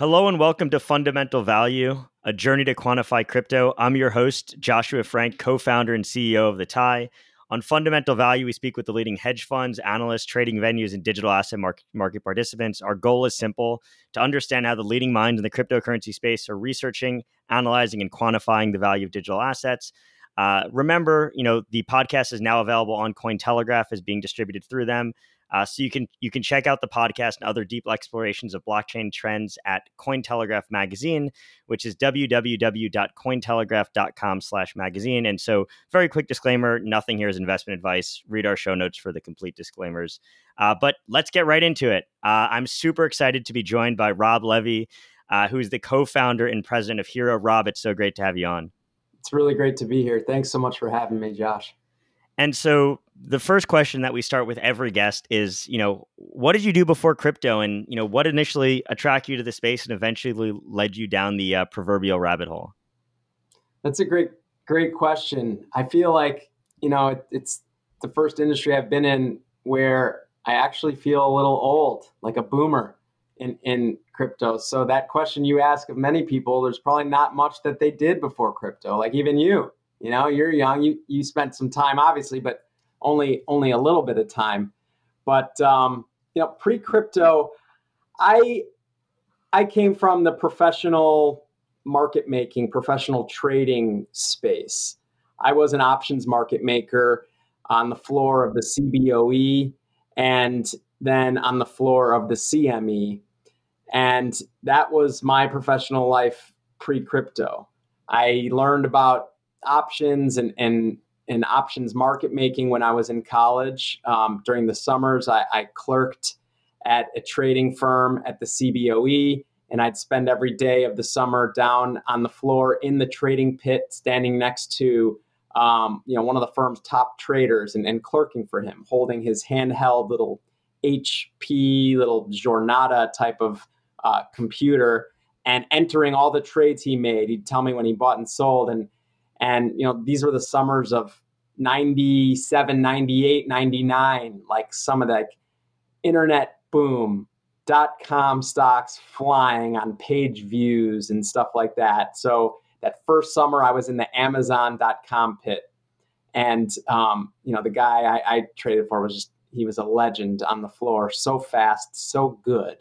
Hello and welcome to Fundamental Value, a journey to quantify crypto. I'm your host, Joshua Frank, co founder and CEO of The TIE. On Fundamental Value, we speak with the leading hedge funds, analysts, trading venues, and digital asset market, market participants. Our goal is simple to understand how the leading minds in the cryptocurrency space are researching, analyzing, and quantifying the value of digital assets. Uh, remember, you know, the podcast is now available on Cointelegraph, is being distributed through them. Uh, so you can you can check out the podcast and other deep explorations of blockchain trends at Cointelegraph Magazine, which is www.cointelegraph.com/magazine. And so, very quick disclaimer: nothing here is investment advice. Read our show notes for the complete disclaimers. Uh, but let's get right into it. Uh, I'm super excited to be joined by Rob Levy, uh, who's the co-founder and president of Hxro. Rob, it's so great to have you on. It's really great to be here. Thanks so much for having me, Josh. And so the first question that we start with every guest is, you know, what did you do before crypto, and you know, what initially attracted you to the space and eventually led you down the uh, proverbial rabbit hole? That's a great, great question. I feel like you know it, it's the first industry I've been in where I actually feel a little old, like a boomer in in crypto. So that question you ask of many people, there's probably not much that they did before crypto. Like even you, you know, you're young. You you spent some time, obviously, but only only a little bit of time. But um, you know, pre crypto, I I came from the professional market making, professional trading space. I was an options market maker on the floor of the CBOE and then on the floor of the CME. And that was my professional life pre crypto. I learned about options and, and, and options market making when I was in college. Um, during the summers, I, I clerked at a trading firm at the CBOE, and I'd spend every day of the summer down on the floor in the trading pit, standing next to um, you know one of the firm's top traders and, and clerking for him, holding his handheld little HP little Jornada type of uh, computer and entering all the trades he made. He'd tell me when he bought and sold, and and, you know, these were the summers of 97, 98, 99, like some of the like, internet boom, dot com stocks flying on page views and stuff like that. So that first summer, I was in the Amazon.com pit. And, um, you know, the guy I, I traded for was just, he was a legend on the floor, so fast, so good.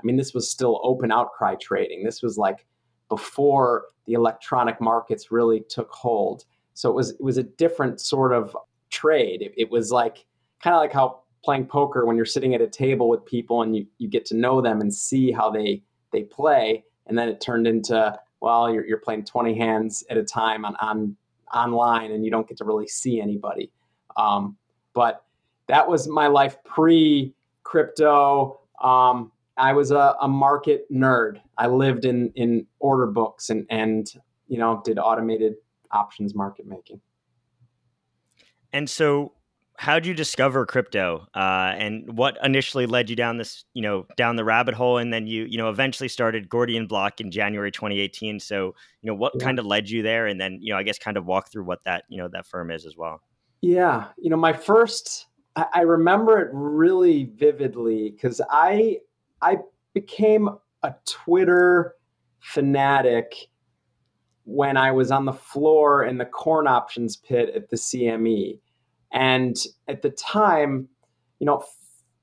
I mean, this was still open outcry trading. This was like before the electronic markets really took hold. So it was it was a different sort of trade. It, it was like kind of like how playing poker when you're sitting at a table with people and you, you get to know them and see how they they play and then it turned into well you're, you're playing 20 hands at a time on, on online and you don't get to really see anybody um, but that was my life pre crypto um, I was a, a market nerd. I lived in in order books and and you know did automated options market making. And so, how did you discover crypto? Uh, and what initially led you down this, you know, down the rabbit hole? And then you, you know, eventually started Gordian Block in January 2018. So, you know, what yeah. kind of led you there? And then, you know, I guess kind of walk through what that, you know, that firm is as well. Yeah, you know, my first, I, I remember it really vividly because I I became a Twitter fanatic when I was on the floor in the corn options pit at the CME. And at the time, you know,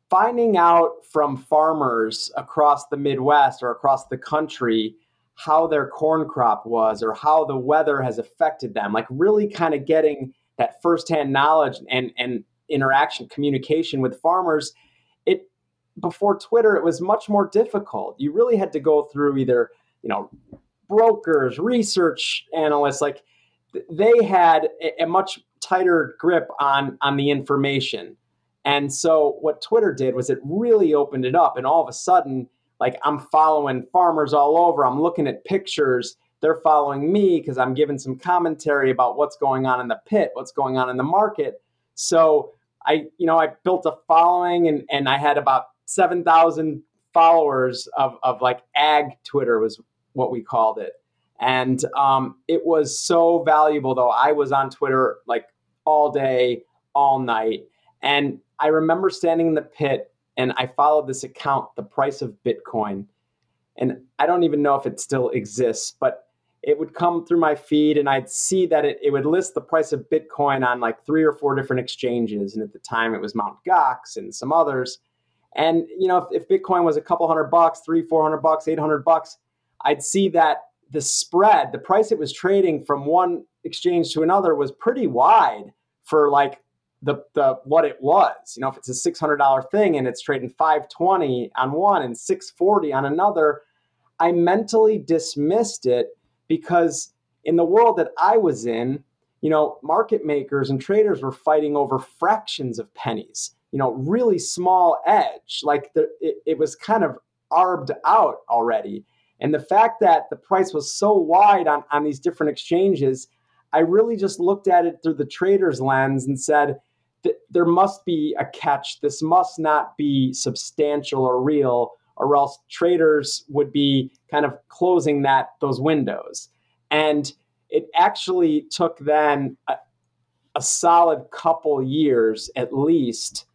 finding out from farmers across the Midwest or across the country how their corn crop was or how the weather has affected them, like really kind of getting that firsthand knowledge and, and interaction, communication with farmers before Twitter, it was much more difficult. You really had to go through either, you know, brokers, research analysts, like they had a, a much tighter grip on on the information. And so what Twitter did was it really opened it up and all of a sudden like I'm following farmers all over. I'm looking at pictures. They're following me because I'm giving some commentary about what's going on in the pit, what's going on in the market. So I, you know, I built a following and, and I had about 7,000 followers of, of like ag Twitter was what we called it. And um, it was so valuable though. I was on Twitter like all day, all night. And I remember standing in the pit and I followed this account, the price of Bitcoin. and I don't even know if it still exists, but it would come through my feed and I'd see that it, it would list the price of Bitcoin on like three or four different exchanges. And at the time it was Mt. Gox and some others. And you know, if, if Bitcoin was a couple hundred bucks, three, four hundred bucks, eight hundred bucks, I'd see that the spread, the price it was trading from one exchange to another was pretty wide for like the the what it was. You know, if it's a six hundred dollar thing and it's trading five twenty on one and six forty on another, I mentally dismissed it because in the world that I was in, you know, market makers and traders were fighting over fractions of pennies. You know, really small edge, like the, it, it was kind of arbed out already. And the fact that the price was so wide on, on these different exchanges, I really just looked at it through the trader's lens and said, that there must be a catch. This must not be substantial or real, or else traders would be kind of closing that those windows. And it actually took then a, a solid couple years at least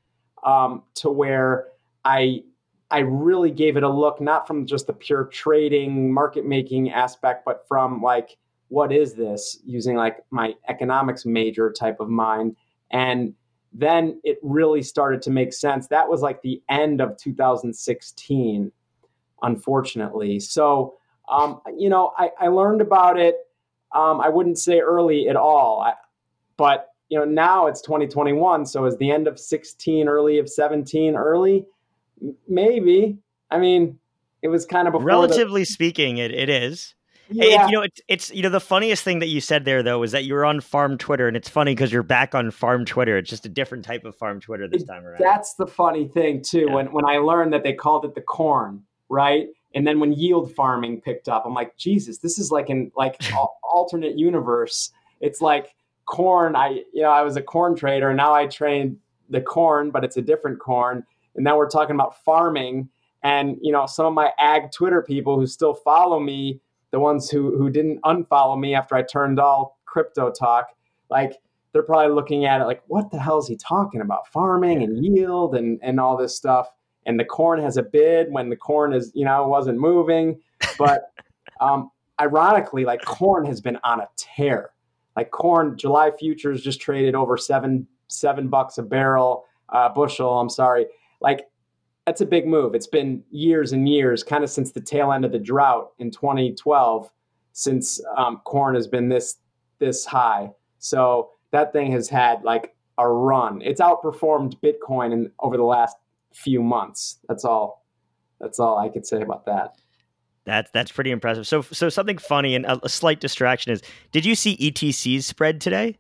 um, to where I I really gave it a look, not from just the pure trading, market making aspect, but from like, what is this using like my economics major type of mind. And then it really started to make sense. That was like the end of 2016, unfortunately. So, um, you know, I, I, learned about it. Um, I wouldn't say early at all, I, but you know, now it's 2021. So is the end of 16 early of 17 early? Maybe. I mean, it was kind of relatively the- speaking, it, it is. Yeah. you know, it's, it's you know the funniest thing that you said there though is that you were on farm Twitter, and it's funny because you're back on farm Twitter. It's just a different type of farm Twitter this time around. That's the funny thing too. Yeah. When when I learned that they called it the corn, right? And then when yield farming picked up, I'm like, Jesus, this is like an like alternate universe. It's like corn. I you know I was a corn trader, and now I train the corn, but it's a different corn. And now we're talking about farming. And you know, some of my ag Twitter people who still follow me the ones who who didn't unfollow me after I turned all crypto talk, like they're probably looking at it like, what the hell is he talking about? Farming and yield and and all this stuff. And the corn has a bid when the corn is, you know, wasn't moving. But um, ironically, like corn has been on a tear. Like corn, July futures just traded over seven seven bucks a barrel, uh, bushel. I'm sorry. Like that's a big move. It's been years and years, kind of since the tail end of the drought in 2012, since um, corn has been this this high. So that thing has had like a run. It's outperformed Bitcoin in over the last few months. That's all. That's all I could say about that. That's that's pretty impressive. So so something funny and a, a slight distraction is: Did you see ETC's spread today?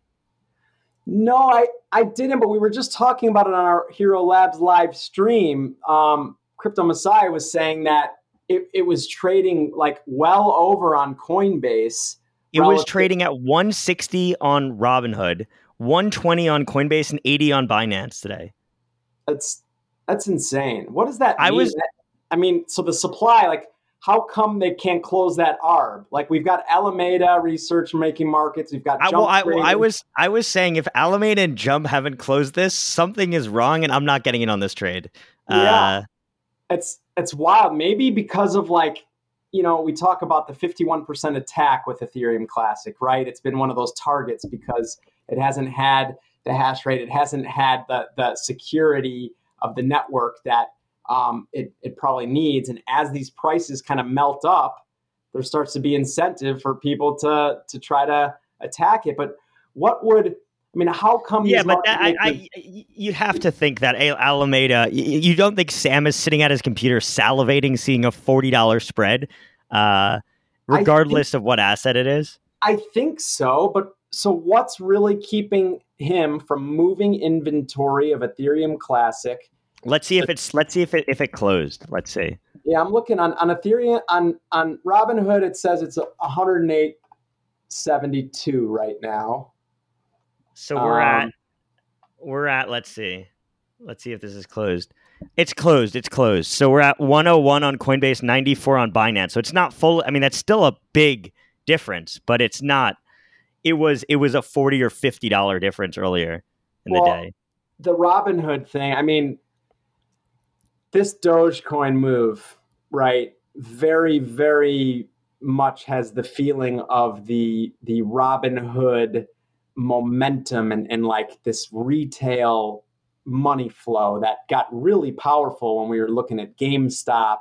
No, I, I didn't, but we were just talking about it on our Hxro Labs live stream. Um, Crypto Messiah was saying that it, it was trading like well over on Coinbase. It was trading at 160 on Robinhood, 120 on Coinbase, and 80 on Binance today. That's that's insane. What does that mean? I was I mean, so the supply, like how come they can't close that arb? Like we've got Alameda research making markets. We've got. I, well, I, I, was I was saying if Alameda and Jump haven't closed this, something is wrong, and I'm not getting in on this trade. Yeah, uh, it's it's wild. Maybe because of like you know we talk about the 51% attack with Ethereum Classic, right? It's been one of those targets because it hasn't had the hash rate, it hasn't had the the security of the network that um, it, it probably needs. And as these prices kind of melt up, there starts to be incentive for people to to try to attack it. But what would I mean, how come? Yeah, but that, I, I, you have to think that Alameda. You don't think Sam is sitting at his computer salivating, seeing a forty dollars spread, uh, regardless think, of what asset it is. I think so, but so what's really keeping him from moving inventory of Ethereum Classic Let's see if it's let's see if it if it closed. Let's see. Yeah, I'm looking on on Ethereum on on Robinhood. It says it's 108.72 right now. So we're um, at we're at let's see. Let's see if this is closed. It's closed. It's closed. So we're at 101 on Coinbase, 94 on Binance. So it's not full. I mean, that's still a big difference, but it's not. It was it was a 40 or 50 dollar difference earlier in well, the day. The Robinhood thing. I mean, this Dogecoin move, right? very, very much has the feeling of the the Robinhood momentum and, and like this retail money flow that got really powerful when we were looking at GameStop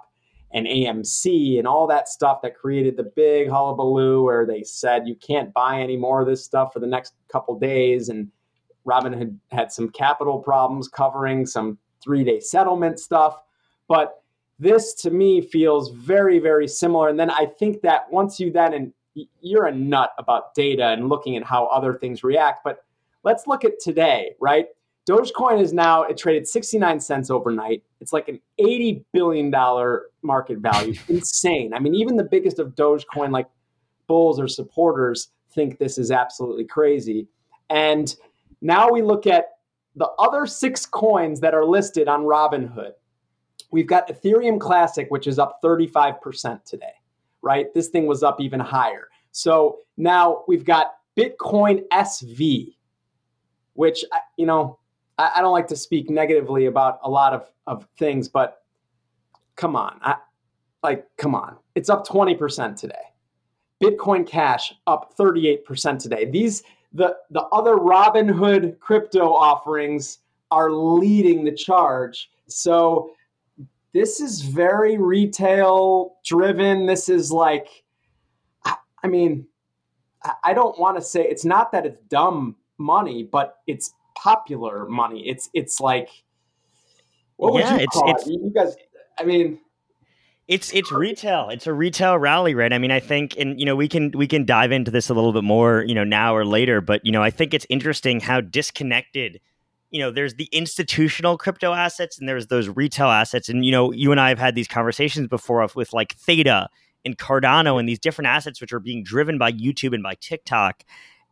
and AMC and all that stuff that created the big hullabaloo where they said you can't buy any more of this stuff for the next couple days. And Robinhood had some capital problems covering some three day settlement stuff. But this to me feels very, very similar. And then I think that once you then, and you're a nut about data and looking at how other things react, but let's look at today, right? Dogecoin is now, it traded 69 cents overnight. It's like an $80 billion market value. Insane. I mean, even the biggest of Dogecoin, like bulls or supporters, think this is absolutely crazy. And now we look at the other six coins that are listed on Robinhood. We've got Ethereum Classic, which is up 35% today, right? This thing was up even higher. So now we've got Bitcoin SV, which, you know, I, I don't like to speak negatively about a lot of, of things, but come on. I, like, come on. It's up 20% today. Bitcoin Cash up 38% today. These the the other Robinhood crypto offerings are leading the charge. So this is very retail driven. This is like I mean, I don't want to say it's not that it's dumb money, but it's popular money. It's it's like what would yeah, you call it's, it? You guys, I mean, it's it's retail. It's a retail rally, right? I mean, I think, and you know, we can we can dive into this a little bit more, you know, now or later. But you know, I think it's interesting how disconnected. You know, there's the institutional crypto assets and there's those retail assets. And you know, you and I have had these conversations before with like Theta and Cardano and these different assets which are being driven by YouTube and by TikTok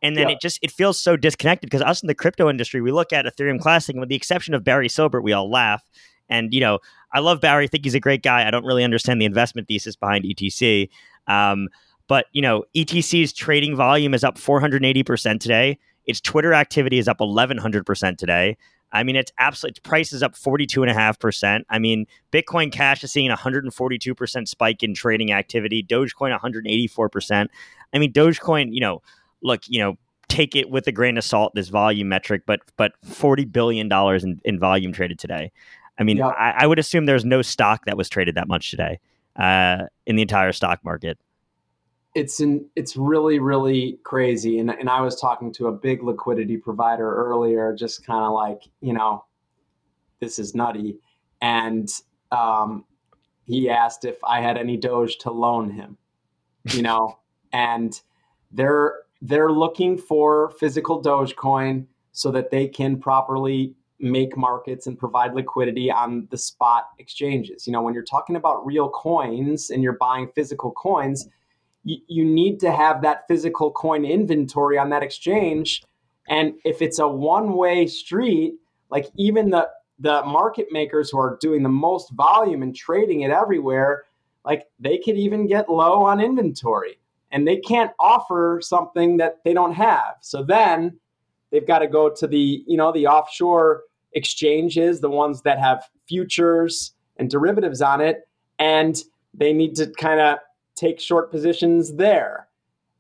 and then yeah. it just it feels so disconnected because us in the crypto industry we look at ethereum classic and with the exception of barry silbert we all laugh and you know i love barry i think he's a great guy i don't really understand the investment thesis behind etc um, but you know etc's trading volume is up 480% today its twitter activity is up 1100% today I mean, it's absolutely, absolute price is up 42.5%. I mean, Bitcoin Cash is seeing a 142% spike in trading activity, Dogecoin 184%. I mean, Dogecoin, you know, look, you know, take it with a grain of salt this volume metric, but but forty billion dollars in, in volume traded today. I mean, I, I, would assume there's no stock that was traded that much today uh, in the entire stock market. It's in, it's really really crazy, and and I was talking to a big liquidity provider earlier, just kind of like you know, this is nutty, and um, he asked if I had any Doge to loan him, you know, and they're they're looking for physical Dogecoin so that they can properly make markets and provide liquidity on the spot exchanges. You know, when you're talking about real coins and you're buying physical coins, you, you need to have that physical coin inventory on that exchange. And if it's a one way street, like even the the market makers who are doing the most volume and trading it everywhere, like they could even get low on inventory and they can't offer something that they don't have. So then they've got to go to the, you know, the offshore exchanges, the ones that have futures and derivatives on it, and they need to kind of take short positions there.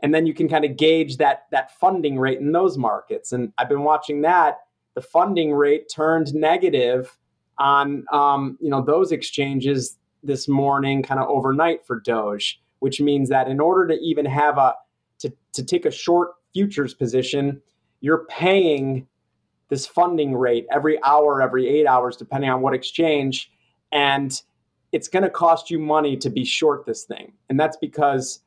And then you can kind of gauge that that funding rate in those markets. And I've been watching that. The funding rate turned negative on um, you know those exchanges this morning, kind of overnight for Doge which means that in order to even have a to, to take a short futures position, you're paying this funding rate every hour, every eight hours, depending on what exchange. And it's going to cost you money to be short this thing. And that's because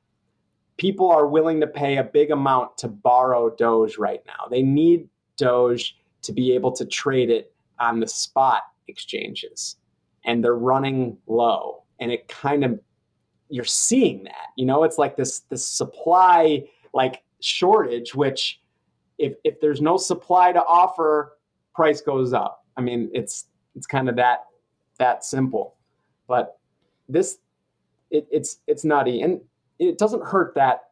people are willing to pay a big amount to borrow Doge right now. They need Doge to be able to trade it on the spot exchanges. And they're running low. And it kind of you're seeing that. You know, it's like this this supply like shortage, which if if there's no supply to offer, price goes up. I mean, it's it's kind of that that simple. But this it, it's it's nutty, and it doesn't hurt that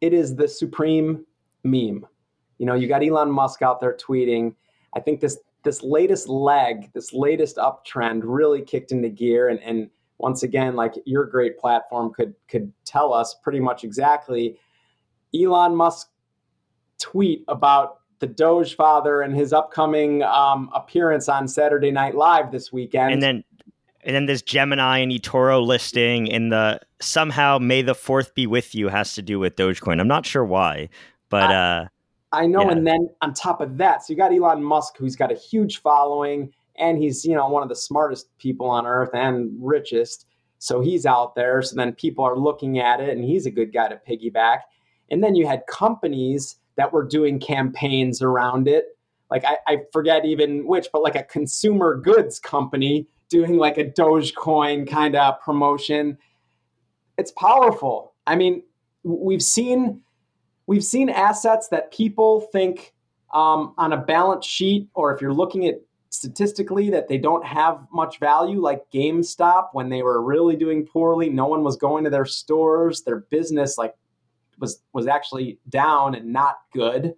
it is the supreme meme. You know, you got Elon Musk out there tweeting. I think this this latest leg, this latest uptrend really kicked into gear and, and once again, like your great platform could could tell us pretty much exactly Elon Musk tweet about the Doge father and his upcoming um, appearance on Saturday Night Live this weekend. And then and then this Gemini and eToro listing in the somehow May the Fourth be with you has to do with Dogecoin. I'm not sure why, but I, uh, I know. Yeah. And then on top of that, so you got Elon Musk, who's got a huge following, and he's you know one of the smartest people on earth and richest. So he's out there. So then people are looking at it, and he's a good guy to piggyback. And then you had companies that were doing campaigns around it. Like I, I forget even which, but like a consumer goods company doing like a Dogecoin kind of promotion. It's powerful. I mean, we've seen we've seen assets that people think um, on a balance sheet, or if you're looking at statistically that they don't have much value, like GameStop when they were really doing poorly, no one was going to their stores, their business like was was actually down and not good,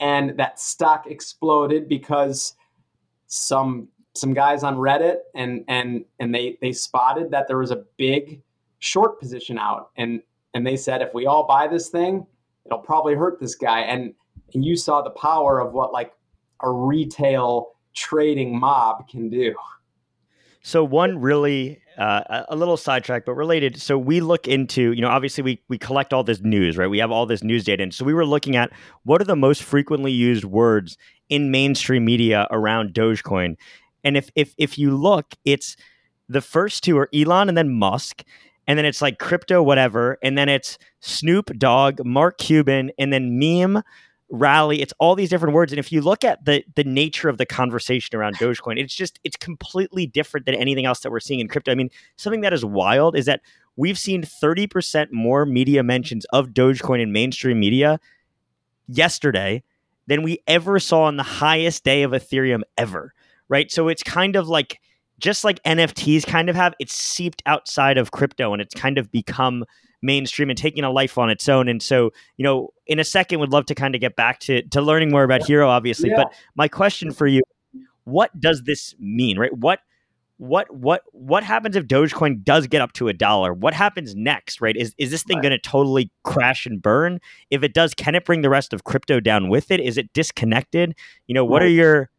and that stock exploded because some some guys on Reddit and and and they they spotted that there was a big short position out. And and they said if we all buy this thing it'll probably hurt this guy. And and you saw the power of what like a retail trading mob can do. So one really uh, a little sidetrack but related so we look into you know obviously we we collect all this news right? We have all this news data and so we were looking at what are the most frequently used words in mainstream media around dogecoin. And if if if you look, it's the first two are Elon and then Musk, and then it's like crypto whatever, and then it's Snoop Dogg, Mark Cuban, and then meme rally it's all these different words and if you look at the the nature of the conversation around dogecoin it's just it's completely different than anything else that we're seeing in crypto i mean something that is wild is that we've seen 30% more media mentions of dogecoin in mainstream media yesterday than we ever saw on the highest day of ethereum ever right? So it's kind of like just like NFTs kind of have, it's seeped outside of crypto and it's kind of become mainstream and taking a life on its own. And so, you know, in a second, would love to kind of get back to to learning more about Hxro, obviously. Yeah. But my question for you, what does this mean, right? What what what what happens if Dogecoin does get up to a dollar? What happens next, right? Is is this thing right. going to totally crash and burn? If it does, can it bring the rest of crypto down with it? Is it disconnected? You know, what right. are your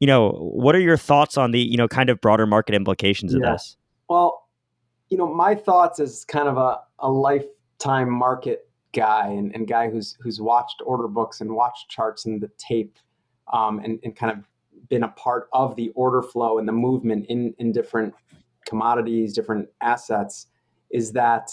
you know, what are your thoughts on the, you know, kind of broader market implications of yeah. this? Well, you know, my thoughts as kind of a, a lifetime market guy and, and guy who's who's watched order books and watched charts and the tape um, and, and kind of been a part of the order flow and the movement in, in different commodities, different assets, is that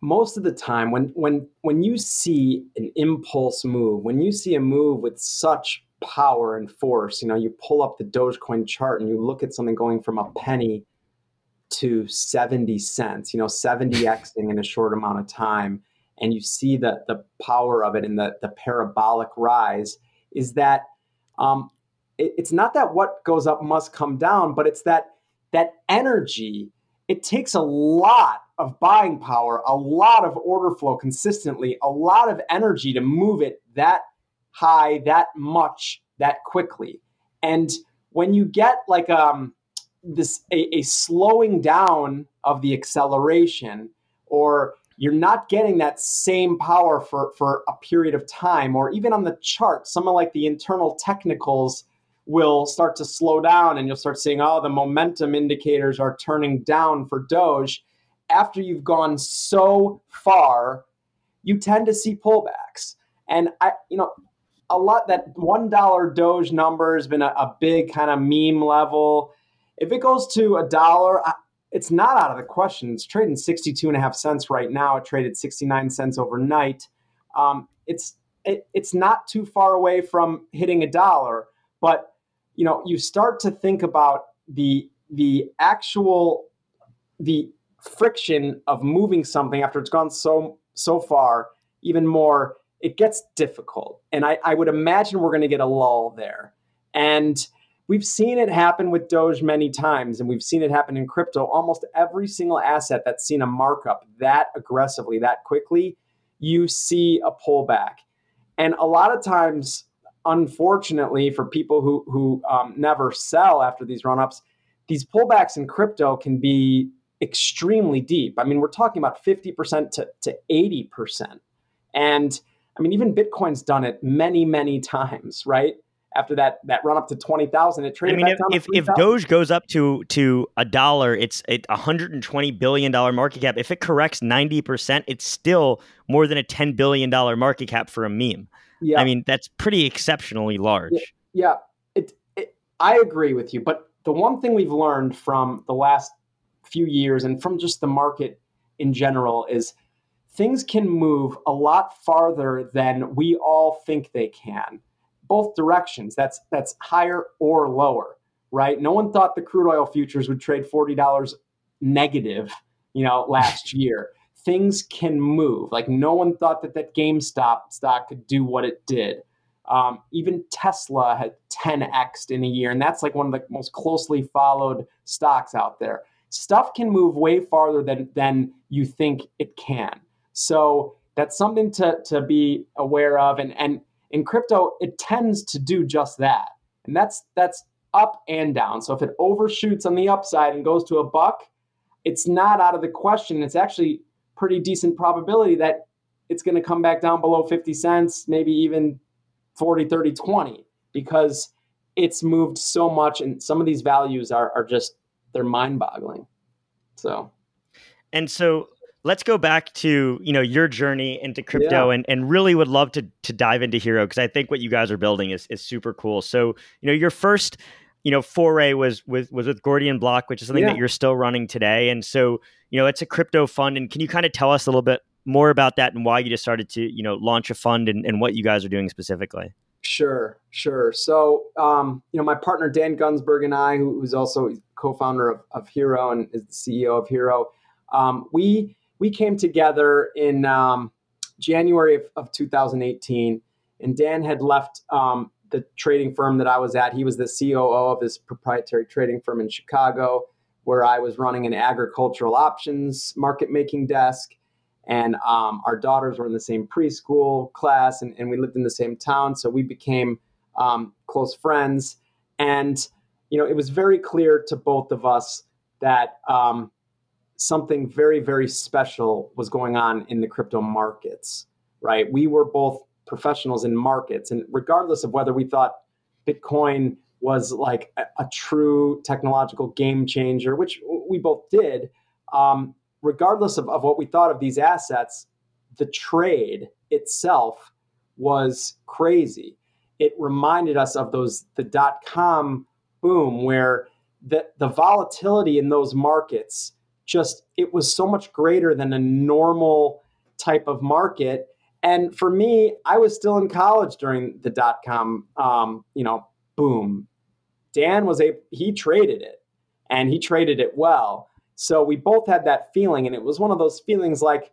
most of the time when when when you see an impulse move, when you see a move with such power and force. You know, you pull up the Dogecoin chart and you look at something going from a penny to 70 cents, you know, 70xing in a short amount of time, and you see the, the power of it and the, the parabolic rise, is that um, it, it's not that what goes up must come down, but it's that that energy, it takes a lot of buying power, a lot of order flow consistently, a lot of energy to move it that high that much that quickly. And when you get like um, this a, a slowing down of the acceleration, or you're not getting that same power for, for a period of time, or even on the chart, someone like the internal technicals will start to slow down and you'll start seeing, oh, the momentum indicators are turning down for Doge. After you've gone so far, you tend to see pullbacks. And I, you know, a lot that one dollar Doge number has been a, a big kind of meme level. If it goes to a dollar, it's not out of the question. It's trading 62 and a half cents right now. It traded 69 cents overnight. Um, it's it, it's not too far away from hitting a dollar, but you know you start to think about the the actual the friction of moving something after it's gone so so far even more it gets difficult. And I, I would imagine we're going to get a lull there. And we've seen it happen with Doge many times, and we've seen it happen in crypto. Almost every single asset that's seen a markup that aggressively, that quickly, you see a pullback. And a lot of times, unfortunately, for people who, who um, never sell after these run ups, these pullbacks in crypto can be extremely deep. I mean, we're talking about 50% to, to 80%. And I mean, even Bitcoin's done it many, many times, right? After that that run up to twenty thousand, it traded. I mean, if if, if Doge goes up to to a dollar, it's a hundred and twenty billion dollar market cap. If it corrects ninety percent, it's still more than a ten billion dollar market cap for a meme. Yeah, I mean that's pretty exceptionally large. Yeah, yeah. It, it, I agree with you, but the one thing we've learned from the last few years and from just the market in general is things can move a lot farther than we all think they can both directions. That's that's higher or lower right? No one thought the crude oil futures would trade $40 negative you know last year. Things can move. Like no one thought that that gamestop stock could do what it did. Um, even tesla had 10xed in a year and that's like one of the most closely followed stocks out there. Stuff can move way farther than than you think it can so that's something to, to be aware of. And, and in crypto, it tends to do just that. And that's that's up and down. So if it overshoots on the upside and goes to a buck, it's not out of the question. It's actually pretty decent probability that it's going to come back down below 50 cents, maybe even 40, 30, 20, because it's moved so much. And some of these values are, are just, they're mind boggling. So, and so let's go back to you know your journey into crypto yeah. and, and really would love to to dive into Hxro because i think what you guys are building is, is super cool. So you know your first you know foray was with was with gordian block which is something yeah. that you're still running today. And so you know it's a crypto fund. And can you kind of tell us a little bit more about that and why you just started to you know launch a fund and, and what you guys are doing specifically? Sure sure. So um, you know my partner dan gunsberg and i who's also co-founder of, of Hxro and is the ceo of Hxro um, we we came together in um, January of, of, 2018, and Dan had left um, the trading firm that I was at. He was the COO of his proprietary trading firm in Chicago, where I was running an agricultural options market making desk. And um, our daughters were in the same preschool class, and, and, we lived in the same town, so we became um, close friends. And you know, it was very clear to both of us that um, something very, very special was going on in the crypto markets, right? We were both professionals in markets. And regardless of whether we thought Bitcoin was like a, a true technological game changer, which we both did, um, regardless of, of what we thought of these assets, the trade itself was crazy. It reminded us of those the dot com boom where the, the volatility in those markets just it was so much greater than a normal type of market. And for me, I was still in college during the dot com, um, you know, boom. Dan was a he traded it, and he traded it well. So we both had that feeling, and it was one of those feelings like,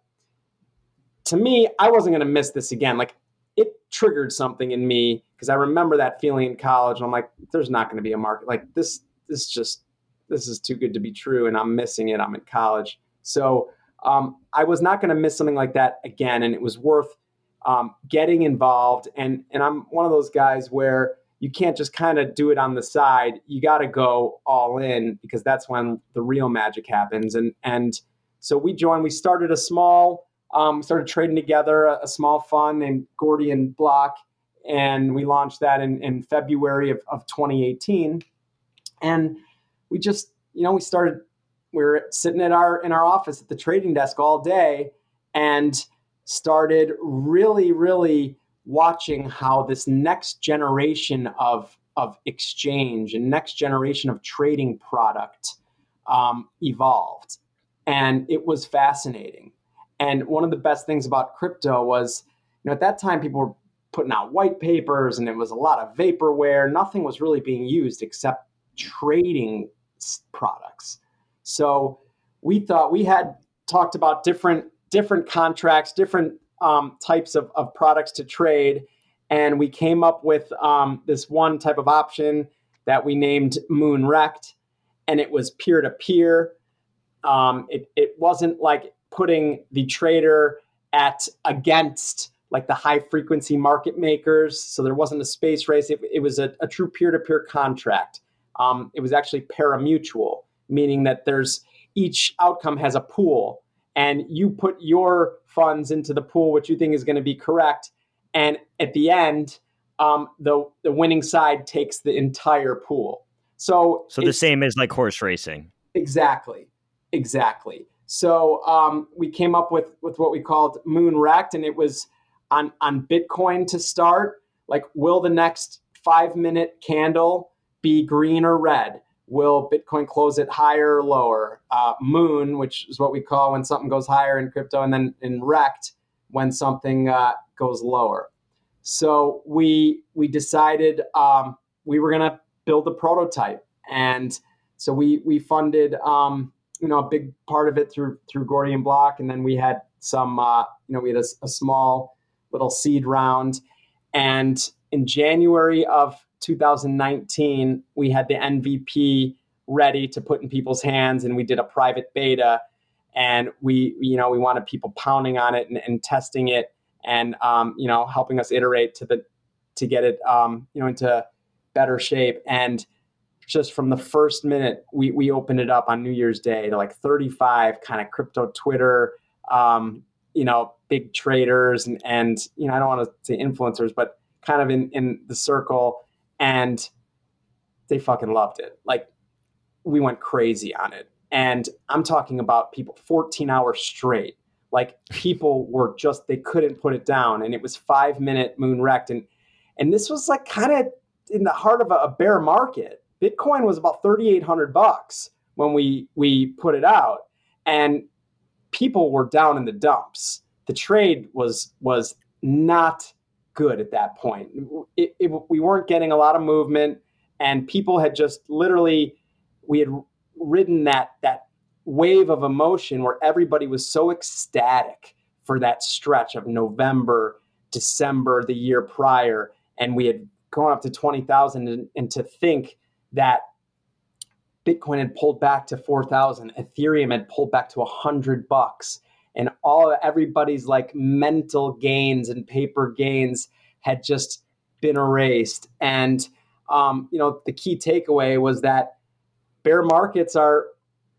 to me, I wasn't going to miss this again. Like it triggered something in me because I remember that feeling in college, and I'm like, there's not going to be a market like this. This just this is too good to be true and I'm missing it. I'm in college. So um, I was not going to miss something like that again. And it was worth um, getting involved. And, and I'm one of those guys where you can't just kind of do it on the side. You got to go all in because that's when the real magic happens. And, and so we joined, we started a small, um, started trading together a, a small fund named Gordian Block. And we launched that in, in February of, of 2018. And we just, you know, we started, we were sitting at our, in our office at the trading desk all day and started really, really watching how this next generation of, of exchange and next generation of trading product um, evolved. And it was fascinating. And one of the best things about crypto was, you know, at that time people were putting out white papers and it was a lot of vaporware. Nothing was really being used except trading products. So we thought we had talked about different different contracts, different um, types of, of products to trade, and we came up with um, this one type of option that we named Moonrekt, and it was peer to peer. It it wasn't like putting the trader at against like the high frequency market makers. So there wasn't a space race. It, it was a, a true peer to peer contract Um, it was actually pari-mutuel, meaning that there's each outcome has a pool, and you put your funds into the pool, which you think is going to be correct, and at the end, um, the the winning side takes the entire pool. So, so the same as like horse racing. Exactly, exactly. So um, we came up with with what we called Moonrekt, and it was on on Bitcoin to start. Like, will the next five minute candle be green or red? Will Bitcoin close it higher or lower? Uh, moon, which is what we call when something goes higher in crypto, and then in Rekt when something uh, goes lower. So we we decided um, we were gonna build a prototype, and so we we funded um, you know a big part of it through through Gordian Block, and then we had some uh, you know we had a, a small little seed round, and in January of 2019 we had the MVP ready to put in people's hands, and we did a private beta, and we you know we wanted people pounding on it and, and testing it, and um, you know helping us iterate to the to get it um, you know into better shape and just from the first minute we, we opened it up on New Year's Day to like 35 kind of crypto Twitter, um, you know, big traders and, and, you know, I don't want to say influencers, but kind of in, in the circle. And they fucking loved it. Like we went crazy on it. And I'm talking about people 14 hours straight. Like people were just, they couldn't put it down. And it was five minute Moonrekt. And, and this was like kind of in the heart of a, a bear market Bitcoin was about 3,800 bucks when we we put it out, and people were down in the dumps. The trade was was not good at that point. It, it, we weren't getting a lot of movement, and people had just literally we had ridden that that wave of emotion where everybody was so ecstatic for that stretch of November, December, the year prior, and we had gone up to twenty thousand, and, to think that Bitcoin had pulled back to 4,000, Ethereum had pulled back to 100 bucks, and all everybody's like mental gains and paper gains had just been erased. And um, you know, the key takeaway was that bear markets are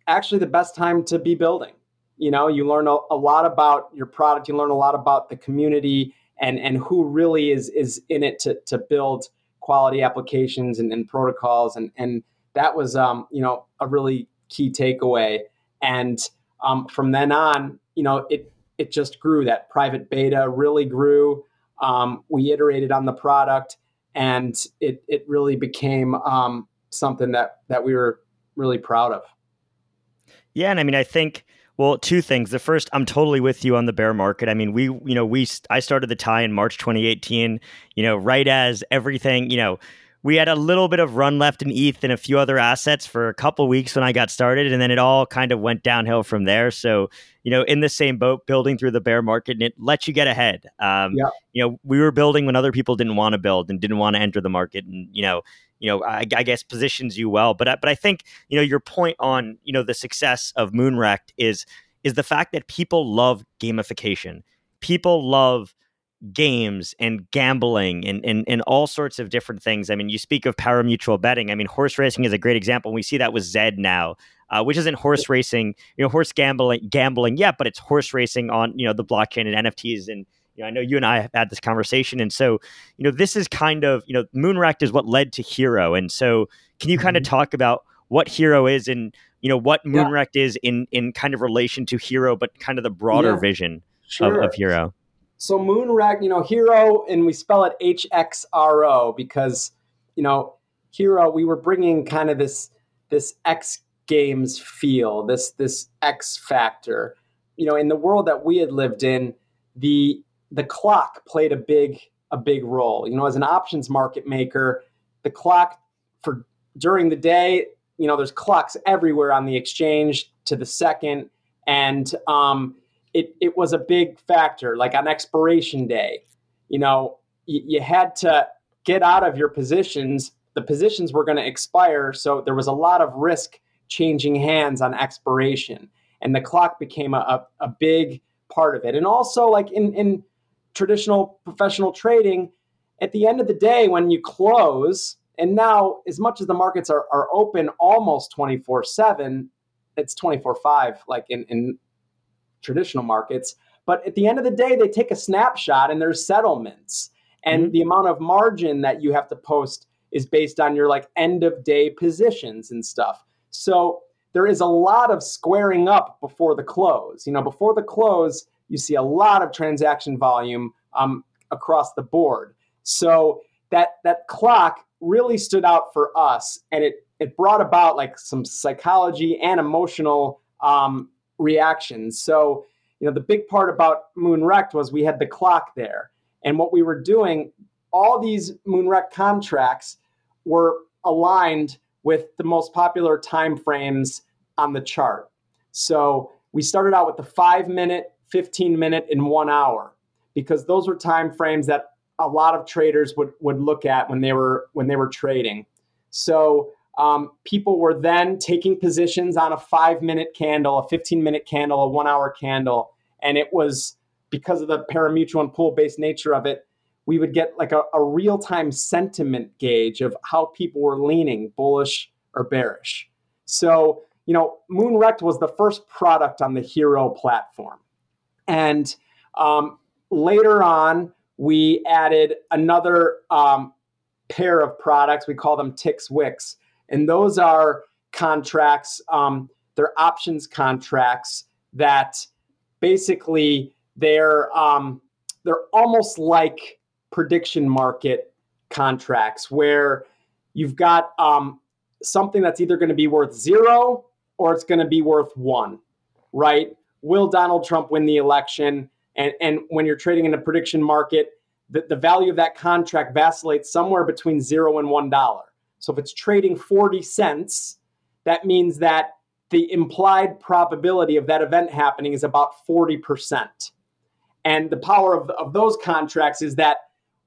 actually the best time to be building. You know, you learn a, a lot about your product, you learn a lot about the community and and who really is is in it to to build quality applications and, and protocols and and that was um, you know a really key takeaway and um, from then on you know it it just grew that private beta really grew um, we iterated on the product and it it really became um, something that that we were really proud of yeah and i mean i think well, two things. The first, I'm totally with you on the bear market. I mean, we, you know, we, I started the tie in March 2018, you know, right as everything, you know, we had a little bit of run left in ETH and a few other assets for a couple weeks when I got started, and then it all kind of went downhill from there. So, you know, in the same boat, building through the bear market, and it lets you get ahead. Um, yeah. You know, we were building when other people didn't want to build and didn't want to enter the market, and you know, you know, I, I, guess positions you well. But I, but I think you know your point on you know the success of Moonrekt is is the fact that people love gamification. People love games and gambling and, and and all sorts of different things. I mean, you speak of pari-mutuel betting. I mean, horse racing is a great example. We see that with Zed now, uh, which isn't horse racing, you know, horse gambling gambling yet, but it's horse racing on you know the blockchain and NFTs and you know, I know you and I have had this conversation, and so you know, this is kind of you know, Moonrekt is what led to Hxro, and so can you kind of mm-hmm. talk about what Hxro is and you know what Moon yeah. Is in in kind of relation to Hxro, but kind of the broader yeah, vision sure. of, of Hxro? So Moonrekt, you know, Hxro, and we spell it H X R O because you know Hxro, we were bringing kind of this this X Games feel, this this X factor. You know, in the world that we had lived in, the the clock played a big a big role. You know, as an options market maker, the clock for during the day, you know, there's clocks everywhere on the exchange to the second, and um, it it was a big factor. Like on expiration day, you know, y- you had to get out of your positions. The positions were going to expire, so there was a lot of risk changing hands on expiration, and the clock became a, a, a big part of it. And also, like in in traditional professional trading, at the end of the day, when you close And now, as much as the markets are, are open almost 24 7, it's 24 5, like in, in traditional markets. But at the end of the day, they take a snapshot and there's settlements. And mm-hmm. the amount of margin that you have to post is based on your like end of day positions and stuff. So there is a lot of squaring up before the close. You know, before the close, you see a lot of transaction volume um, across the board. So that that clock really stood out for us, and it it brought about like some psychology and emotional um, reactions. So you know, the big part about Moonrekt was we had the clock there, and what we were doing. All these Moonrekt contracts were aligned with the most popular time frames on the chart. So we started out with the five minute, 15 minute, and one hour because those were time frames that a lot of traders would, would look at when they were when they were trading. So um, people were then taking positions on a five minute candle, a 15 minute candle, a one hour candle, and it was because of the parimutuel and pool based nature of it. We would get like a, a real time sentiment gauge of how people were leaning, bullish or bearish. So you know, Moonrekt was the first product on the Hxro platform, and um, later on we added another um, pair of products. We call them Tix Wix. And those are contracts, um, they're options contracts that basically they're um, they're almost like prediction market contracts where you've got um, something that's either going to be worth zero or it's going to be worth one, right? Will Donald Trump win the election? And, and when you're trading in a prediction market, the, the value of that contract vacillates somewhere between zero and one dollar. So if it's trading 40 cents, that means that the implied probability of that event happening is about 40%. And the power of, of those contracts is that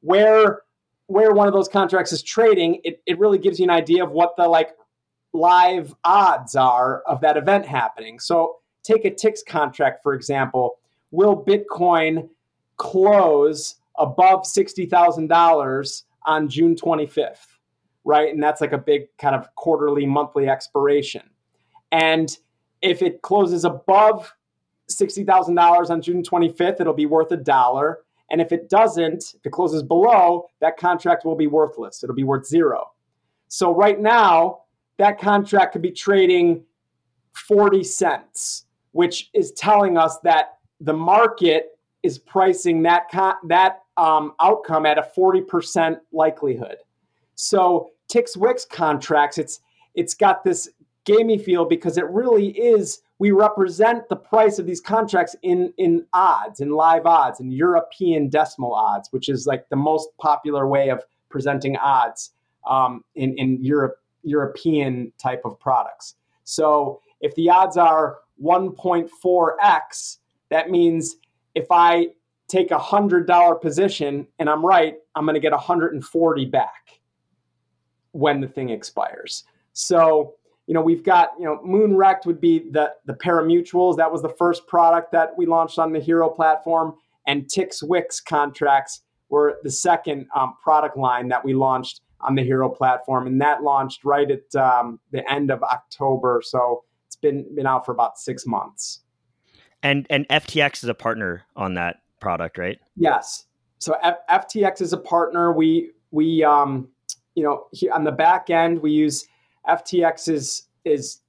where where one of those contracts is trading, it, it really gives you an idea of what the like live odds are of that event happening. So take a TIX contract, for example will Bitcoin close above $60,000 on June 25th? Right. And that's like a big kind of quarterly, monthly expiration. And if it closes above $60,000 on June 25th, it'll be worth a dollar. And if it doesn't, if it closes below, that contract will be worthless. It'll be worth zero. So right now, that contract could be trading 40 cents, which is telling us that the market is pricing that con- that um, outcome at a 40% likelihood. So Tix Wix contracts, it's it's got this gamey feel because it really is we represent the price of these contracts in in odds in live odds in european decimal odds which is like the most popular way of presenting odds um, in in europe european type of products. So if the odds are 1.4x that means if I take a hundred dollar position and I'm right, I'm going to get 140 back when the thing expires. So, you know, we've got, you know, Moonrekt would be the the parimutuels. That was the first product that we launched on the Hxro platform, and Tix Wix contracts were the second um, product line that we launched on the Hxro platform, and that launched right at um, the end of October. So it's been been out for about six months. And and FTX is a partner on that product, right? Yes. So F- FTX is a partner. We we um you know on the back end we use FTX's is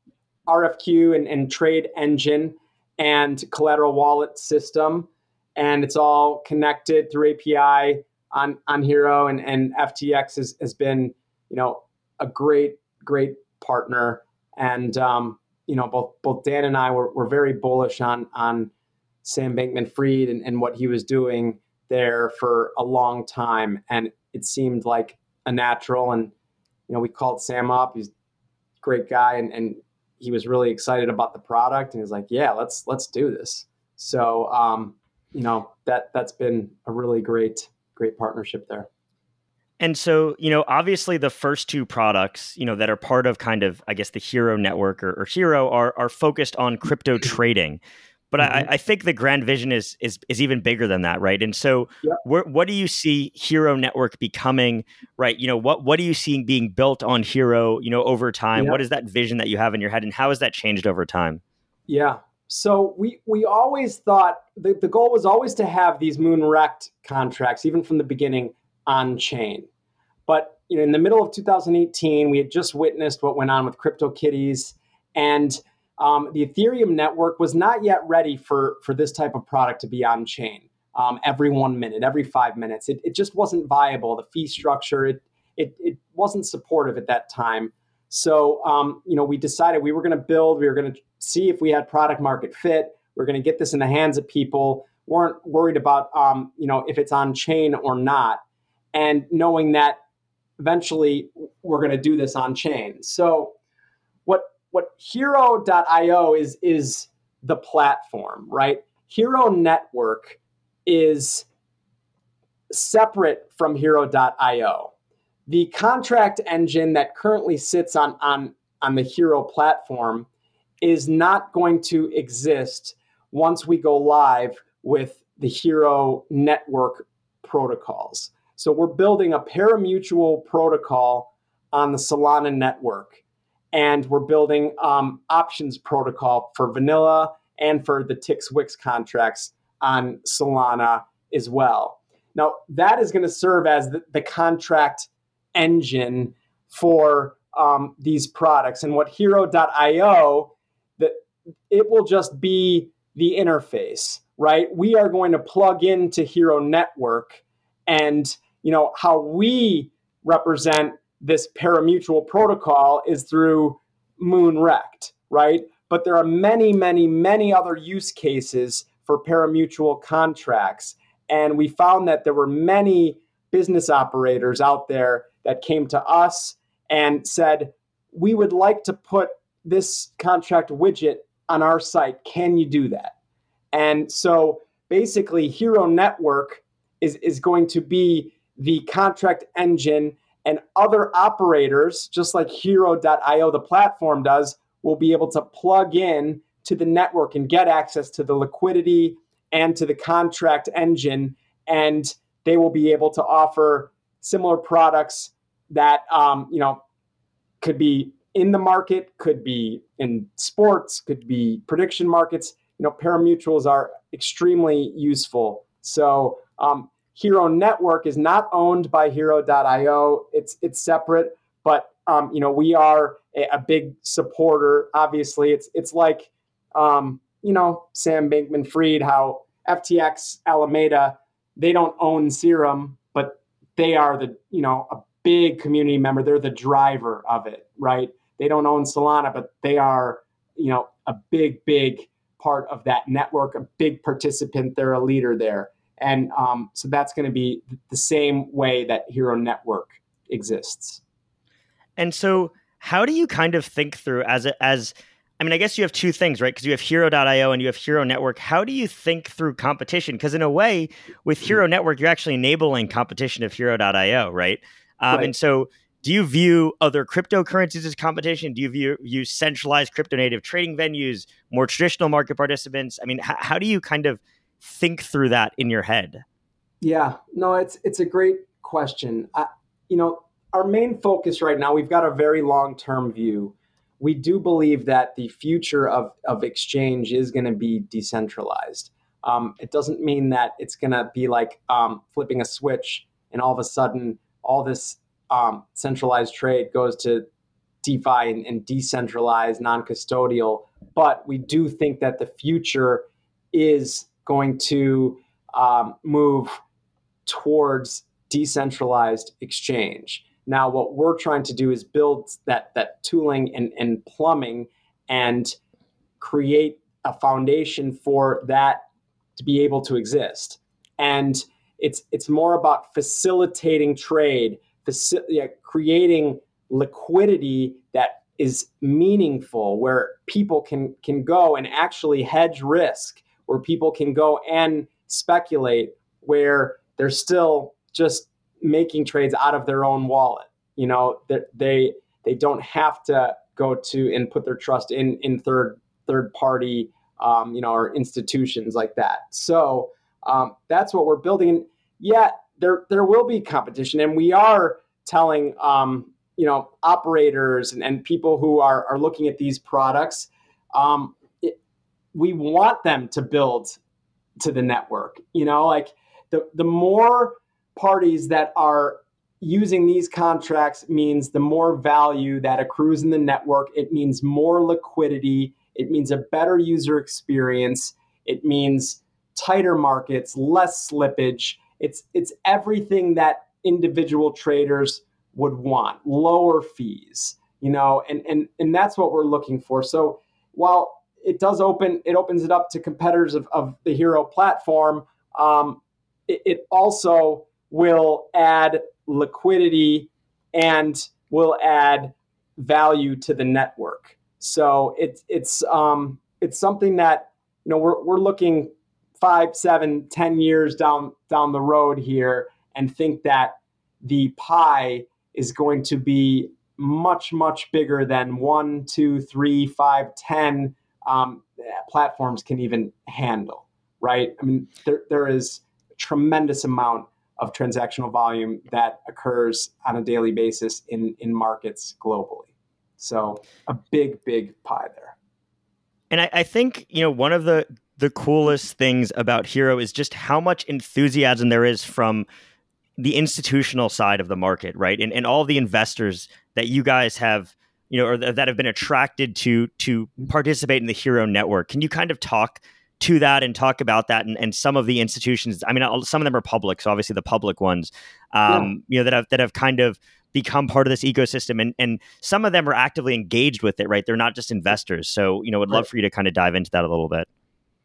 RFQ and, and trade engine and collateral wallet system, and it's all connected through API on on Hxro. And and FTX has, has been you know a great great partner. And um, you know, both both Dan and I were, were very bullish on on Sam Bankman Fried and, and what he was doing there for a long time. And it seemed like a natural. And, you know, we called Sam up. He's a great guy and, and he was really excited about the product and he's like, yeah, let's let's do this. So um, you know, that that's been a really great, great partnership there. And so, you know, obviously the first two products, you know, that are part of kind of, I guess, the Hxro network or, or Hxro are, are focused on crypto trading. But mm-hmm. I, I, think the grand vision is is is even bigger than that, right? And so, yep. what do you see Hxro Network becoming, right? You know, what what are you seeing being built on Hxro, you know, over time? Yep. What is that vision that you have in your head, and how has that changed over time? Yeah. So we we always thought the, the goal was always to have these Moonrekt contracts, even from the beginning, on chain. But you know, in the middle of 2018, we had just witnessed what went on with CryptoKitties, and um, the Ethereum network was not yet ready for, for this type of product to be on chain um, every one minute, every five minutes. It, it just wasn't viable. The fee structure, it, it, it wasn't supportive at that time. So, um, you know, we decided we were going to build, we were going to see if we had product market fit. We are going to get this in the hands of people. weren't worried about, um, you know, if it's on chain or not. And knowing that eventually we're going to do this on chain. So, what what hxro.io is is the platform, right? Hxro Network is separate from hxro.io. The contract engine that currently sits on, on, on the Hxro platform is not going to exist once we go live with the Hxro network protocols. So we're building a parimutuel protocol on the Solana network and we're building um, options protocol for vanilla and for the Tix Wix contracts on Solana as well. Now, that is going to serve as the, the contract engine for um, these products. And what Hxro.io, that it will just be the interface, right? We are going to plug into Hxro Network, and you know how we represent this parimutuel protocol is through Moonrekt, right? But there are many, many, many other use cases for parimutuel contracts. And we found that there were many business operators out there that came to us and said, We would like to put this contract widget on our site. Can you do that? And so basically, Hxro Network is, is going to be the contract engine and other operators, just like Hxro.io, the platform does, will be able to plug in to the network and get access to the liquidity and to the contract engine. And they will be able to offer similar products that, um, you know, could be in the market, could be in sports, could be prediction markets. You know, parimutuels are extremely useful. So um, Hxro Network is not owned by Hxro.io. It's it's separate, but um, you know we are a, a, big supporter. Obviously, it's it's like um, you know Sam Bankman-Fried, how FTX Alameda they don't own Serum, but they are the you know a big community member. They're the driver of it, right? They don't own Solana, but they are you know a big big part of that network, a big participant. They're a leader there. And um, so that's going to be the same way that Hxro Network exists. And so, how do you kind of think through as a, as I mean, I guess you have two things, right? Because you have Hxro.io and you have Hxro Network. How do you think through competition? Because in a way, with mm-hmm. Hxro Network, you're actually enabling competition of Hxro.io, right? Um, right. And so, do you view other cryptocurrencies as competition? Do you view, view centralized crypto native trading venues, more traditional market participants? I mean, h- how do you kind of think through that in your head? Yeah, no, it's it's a great question. I, you know, our main focus right now, we've got a very long term view. We do believe that the future of, of exchange is going to be decentralized. Um, it doesn't mean that it's going to be like um, flipping a switch and all of a sudden all this um, centralized trade goes to DeFi and, and decentralized, non custodial. But we do think that the future is going to um, move towards decentralized exchange. Now, what we're trying to do is build that that tooling and, and plumbing and create a foundation for that to be able to exist. And it's it's more about facilitating trade, faci- yeah, creating liquidity that is meaningful, where people can can go and actually hedge risk where people can go and speculate where they're still just making trades out of their own wallet. You know, that they they don't have to go to and put their trust in in third third party um, you know, or institutions like that. So um, that's what we're building. Yeah, there there will be competition, and we are telling um, you know operators and, and people who are are looking at these products. Um, we want them to build to the network. You know, like the the more parties that are using these contracts means the more value that accrues in the network. It means more liquidity. It means a better user experience. It means tighter markets, less slippage. It's it's everything that individual traders would want, lower fees, you know, and and and that's what we're looking for. So while it does open, it opens it up to competitors of, of the Hxro platform. Um, it, it also will add liquidity and will add value to the network. So it's it's um, it's something that you know we're we're looking five, seven, ten years down down the road here, and think that the pie is going to be much much bigger than one, two, three, five, ten um, platforms can even handle. Right? I mean, there there is a tremendous amount of transactional volume that occurs on a daily basis in in markets globally. So a big, big pie there. And I, I think you know one of the the coolest things about Hxro is just how much enthusiasm there is from the institutional side of the market, right? And and all the investors that you guys have, you know, or th- that have been attracted to to participate in the Hxro network. Can you kind of talk to that and talk about that and, and some of the institutions? I mean, some of them are public, so obviously the public ones, um, yeah. you know, that have that have kind of become part of this ecosystem and and some of them are actively engaged with it, right? They're not just investors. So, you know, would love for you to kind of dive into that a little bit.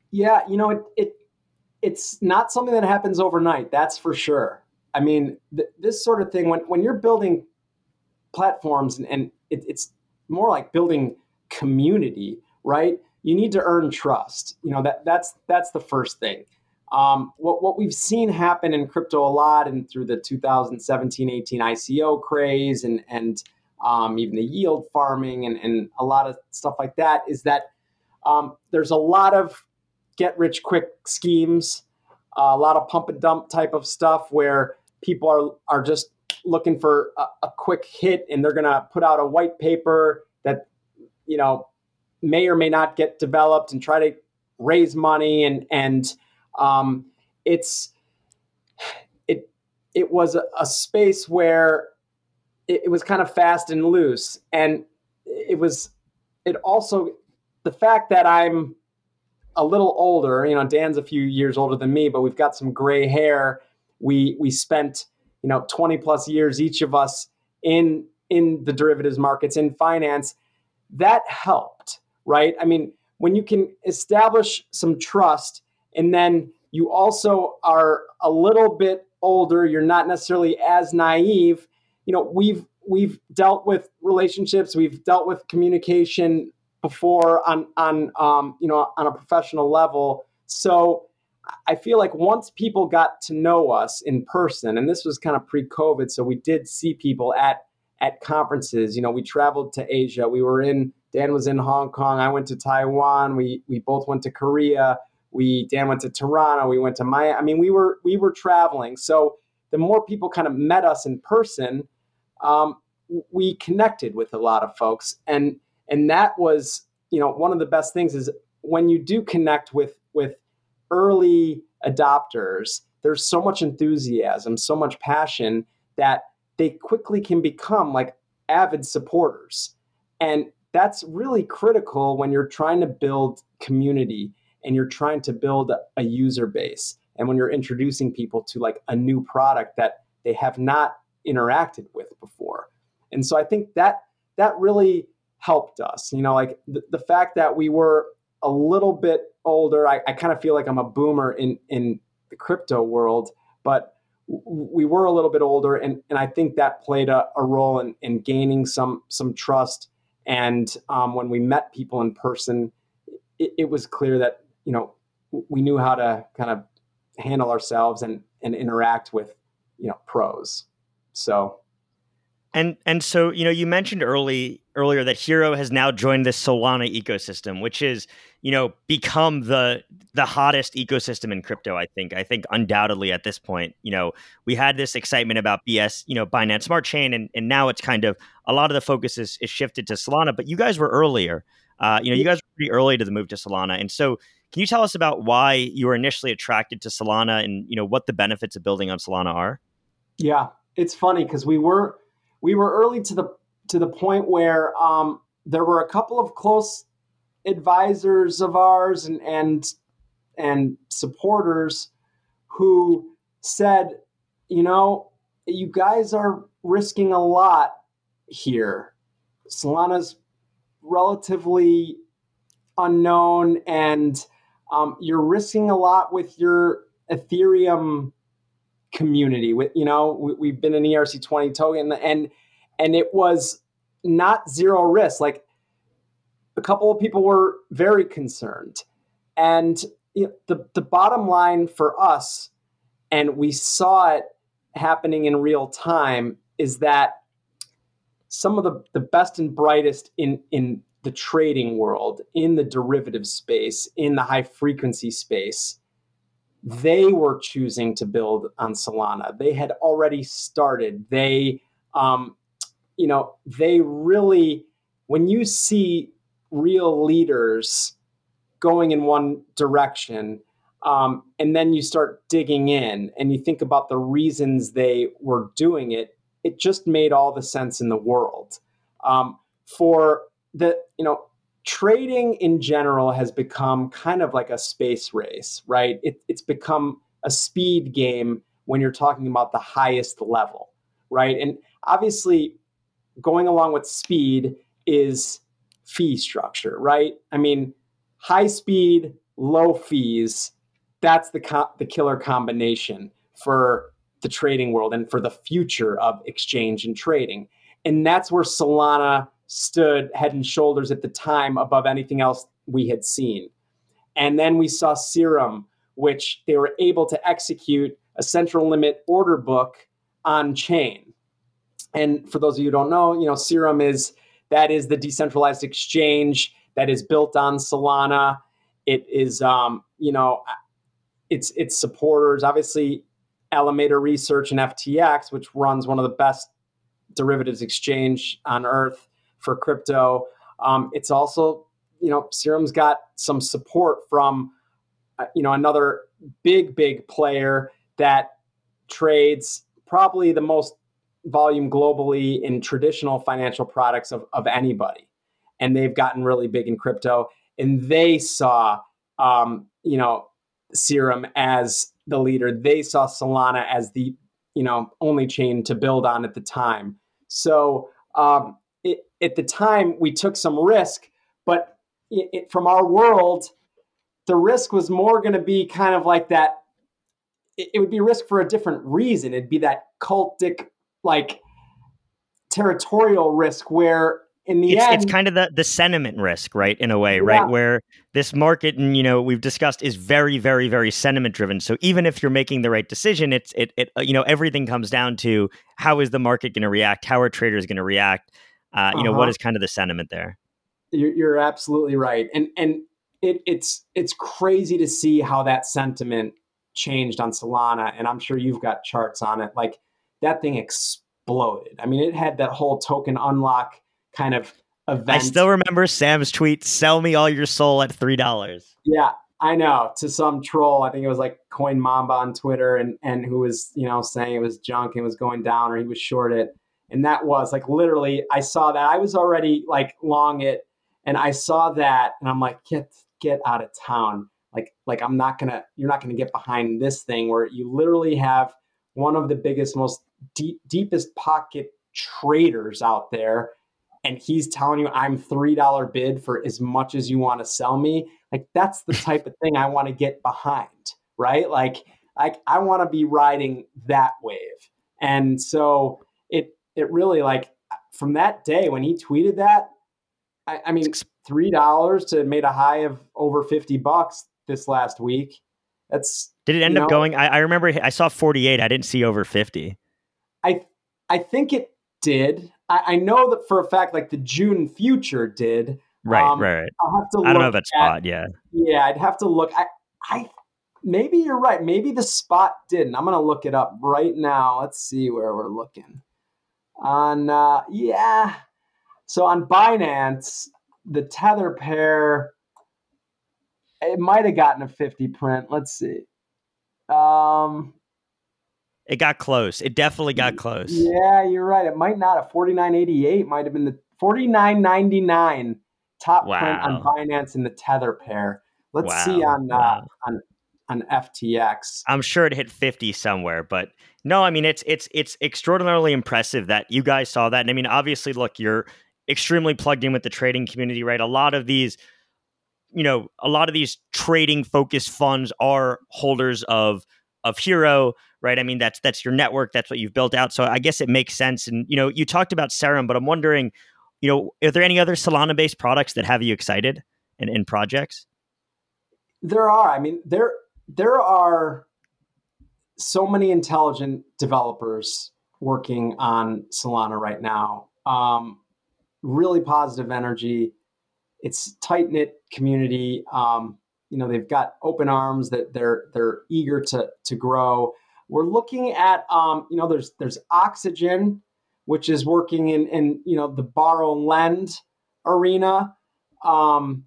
Yeah, you know, it, it it's not something that happens overnight. That's for sure. I mean, th- this sort of thing when when you're building platforms and, and it, it's more like building community, right? You need to earn trust. You know that that's that's the first thing. Um, what what we've seen happen in crypto a lot, and through the 2017-18 ICO craze, and and um, even the yield farming, and, and a lot of stuff like that, is that um, there's a lot of get rich quick schemes, a lot of pump and dump type of stuff where people are are just looking for a, a quick hit and they're going to put out a white paper that you know may or may not get developed and try to raise money and and um, it's it it was a, a space where it, it was kind of fast and loose and it was it also the fact that I'm a little older. You know, Dan's a few years older than me, but we've got some gray hair. We we spent you know 20 plus years each of us in in the derivatives markets in finance. That helped, right? I mean, when you can establish some trust and then you also are a little bit older, you're not necessarily as naive. You know, we've we've dealt with relationships, we've dealt with communication before on on um, you know on a professional level. So I feel like once people got to know us in person, and this was kind of pre-COVID, so we did see people at at conferences. You know, we traveled to Asia. We were in Dan was in Hong Kong. I went to Taiwan. We we both went to Korea. We Dan went to Toronto. We went to Miami. I mean, we were we were traveling. So the more people kind of met us in person, um, we connected with a lot of folks, and and that was you know one of the best things is when you do connect with with early adopters there's so much enthusiasm so much passion that they quickly can become like avid supporters and that's really critical when you're trying to build community and you're trying to build a user base and when you're introducing people to like a new product that they have not interacted with before and so i think that that really helped us. You know, like the, the fact that we were a little bit older, I, I kind of feel like I'm a boomer in, in the crypto world, but we were a little bit older and, and I think that played a, a role in, in gaining some some trust. And um, when we met people in person, it, it was clear that, you know, we knew how to kind of handle ourselves and, and interact with, you know, pros. So And and so you know you mentioned early earlier that Hxro has now joined the Solana ecosystem, which is you know become the the hottest ecosystem in crypto. I think I think undoubtedly at this point, you know we had this excitement about BS, you know Binance Smart Chain, and and now it's kind of a lot of the focus is, is shifted to Solana. But you guys were earlier. Uh, you know you guys were pretty early to the move to Solana, and so can you tell us about why you were initially attracted to Solana, and you know what the benefits of building on Solana are? Yeah, it's funny because we were we were early to the to the point where um, there were a couple of close advisors of ours and and and supporters who said, you know, you guys are risking a lot here. Solana's relatively unknown, and um, you're risking a lot with your Ethereum community with you know we, have been an erc20 token and and it was not zero risk. Like a couple of people were very concerned. And you know, the the bottom line for us and we saw it happening in real time is that some of the, the best and brightest in in the trading world in the derivative space in the high frequency space they were choosing to build on Solana. They had already started. They, um, you know, they really, when you see real leaders going in one direction, um, and then you start digging in and you think about the reasons they were doing it, it just made all the sense in the world. Um, for the, you know, trading in general has become kind of like a space race, right? It, it's become a speed game when you're talking about the highest level, right? And obviously, going along with speed is fee structure, right? I mean, high speed, low fees, that's the, co- the killer combination for the trading world and for the future of exchange and trading. And that's where Solana stood head and shoulders at the time above anything else we had seen. And then we saw Serum, which they were able to execute a central limit order book on chain. And for those of you who don't know, you know, Serum is that is the decentralized exchange that is built on Solana. It is, um, you know, its its supporters, obviously, Alameda Research and FTX, which runs one of the best derivatives exchange on earth, for crypto. Um, it's also, you know, Serum's got some support from, uh, you know, another big, big player that trades probably the most volume globally in traditional financial products of, of anybody. And they've gotten really big in crypto. And they saw, um, you know, Serum as the leader. They saw Solana as the, you know, only chain to build on at the time. So um, at the time we took some risk, but it, it, from our world, the risk was more going to be kind of like that. It, it would be risk for a different reason. It'd be that cultic, like territorial risk where in the it's, end, it's kind of the the sentiment risk, right? In a way, yeah. right? Where this market, and you know, we've discussed, is very, very, very sentiment driven. So even if you're making the right decision, it's it, it you know, everything comes down to how is the market going to react? How are traders going to react? Uh, you uh-huh. know, what uh-huh. kind of the sentiment there? You're, you're absolutely right, and and it, it's it's crazy to see how that sentiment changed on Solana, and I'm sure you've got charts on it. Like that thing exploded. I mean, it had that whole token unlock kind of event. I still remember Sam's tweet: "Sell me all your SOL at three dollars." Yeah, I know. To some troll, I think it was like Coin Mamba on Twitter, and and who was you know saying it was junk and was going down, or he was short it and that was like literally i saw that i was already like long it and i saw that and i'm like get get out of town. Like like i'm not gonna you're not gonna get behind this thing where you literally have one of the biggest most deep, deepest pocket traders out there and he's telling you i'm three dollar bid for as much as you want to sell me. Like that's the type of thing i want to get behind right? Like like i want to be riding that wave. And so it really like from that day when he tweeted that, I, I mean, three dollars to made a high of over fifty bucks this last week. That's did it end up know, going? I, I remember I saw forty eight. I didn't see over fifty. I I think it did. I, I, know that for a fact, like the June future did. Right, um, right, right. I'll have to. I don't know that spot. Yeah, yeah. I'd have to look. I, I, maybe you're right. Maybe the spot didn't. I'm gonna look it up right now. Let's see where we're looking. On, uh, yeah. So on Binance, the tether pair, it might have gotten a 50 print. Let's see. Um, it got close. It definitely got close. Yeah, you're right. It might not. A 49.88 might have been the 49.99 top wow. print on Binance in the tether pair. Let's wow. see on uh, wow. on on FTX. I'm sure it hit 50 somewhere, but no, I mean it's it's it's extraordinarily impressive that you guys saw that. And I mean, obviously, look, you're extremely plugged in with the trading community, right? A lot of these, you know, a lot of these trading focused funds are holders of of Hxro, right? I mean, that's that's your network, that's what you've built out. So I guess it makes sense. And you know, you talked about Serum, but I'm wondering, you know, are there any other Solana based products that have you excited in, in projects? There are. I mean, there there are so many intelligent developers working on Solana right now. Um, really positive energy. It's tight knit community. Um, you know they've got open arms that they're they're eager to to grow. We're looking at um, you know there's there's oxygen, which is working in in you know the borrow and lend arena, um,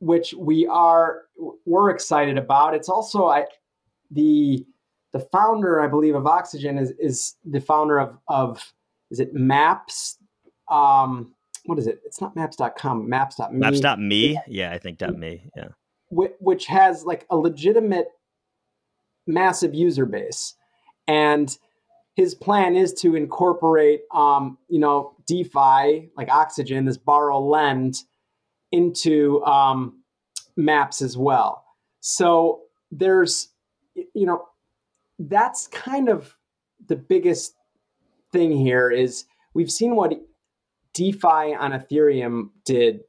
which we are we're excited about. It's also I the the founder I believe of Oxygen is is the founder of of is it Maps um, what is it? It's not maps.com, maps.me. Maps.me? Yeah, I think .me. Yeah which has like a legitimate massive user base and his plan is to incorporate um, you know defi like oxygen this borrow lend into um, maps as well so there's you know that's kind of the biggest thing here is we've seen what defi on ethereum did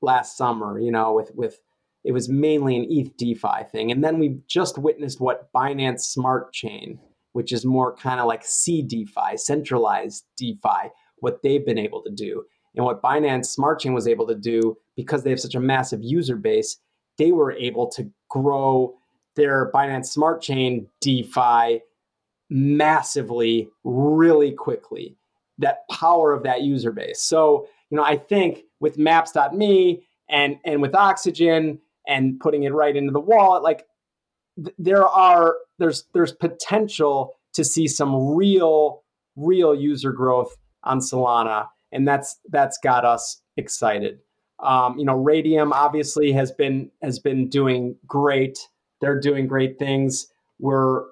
last summer you know with with it was mainly an ETH DeFi thing. And then we just witnessed what Binance Smart Chain, which is more kind of like C DeFi, centralized DeFi, what they've been able to do. And what Binance Smart Chain was able to do, because they have such a massive user base, they were able to grow their Binance Smart Chain DeFi massively, really quickly. That power of that user base. So, you know, I think with maps.me and and with Oxygen and putting it right into the wallet like th- there are there's there's potential to see some real real user growth on Solana and that's that's got us excited um, you know Raydium obviously has been has been doing great they're doing great things. We're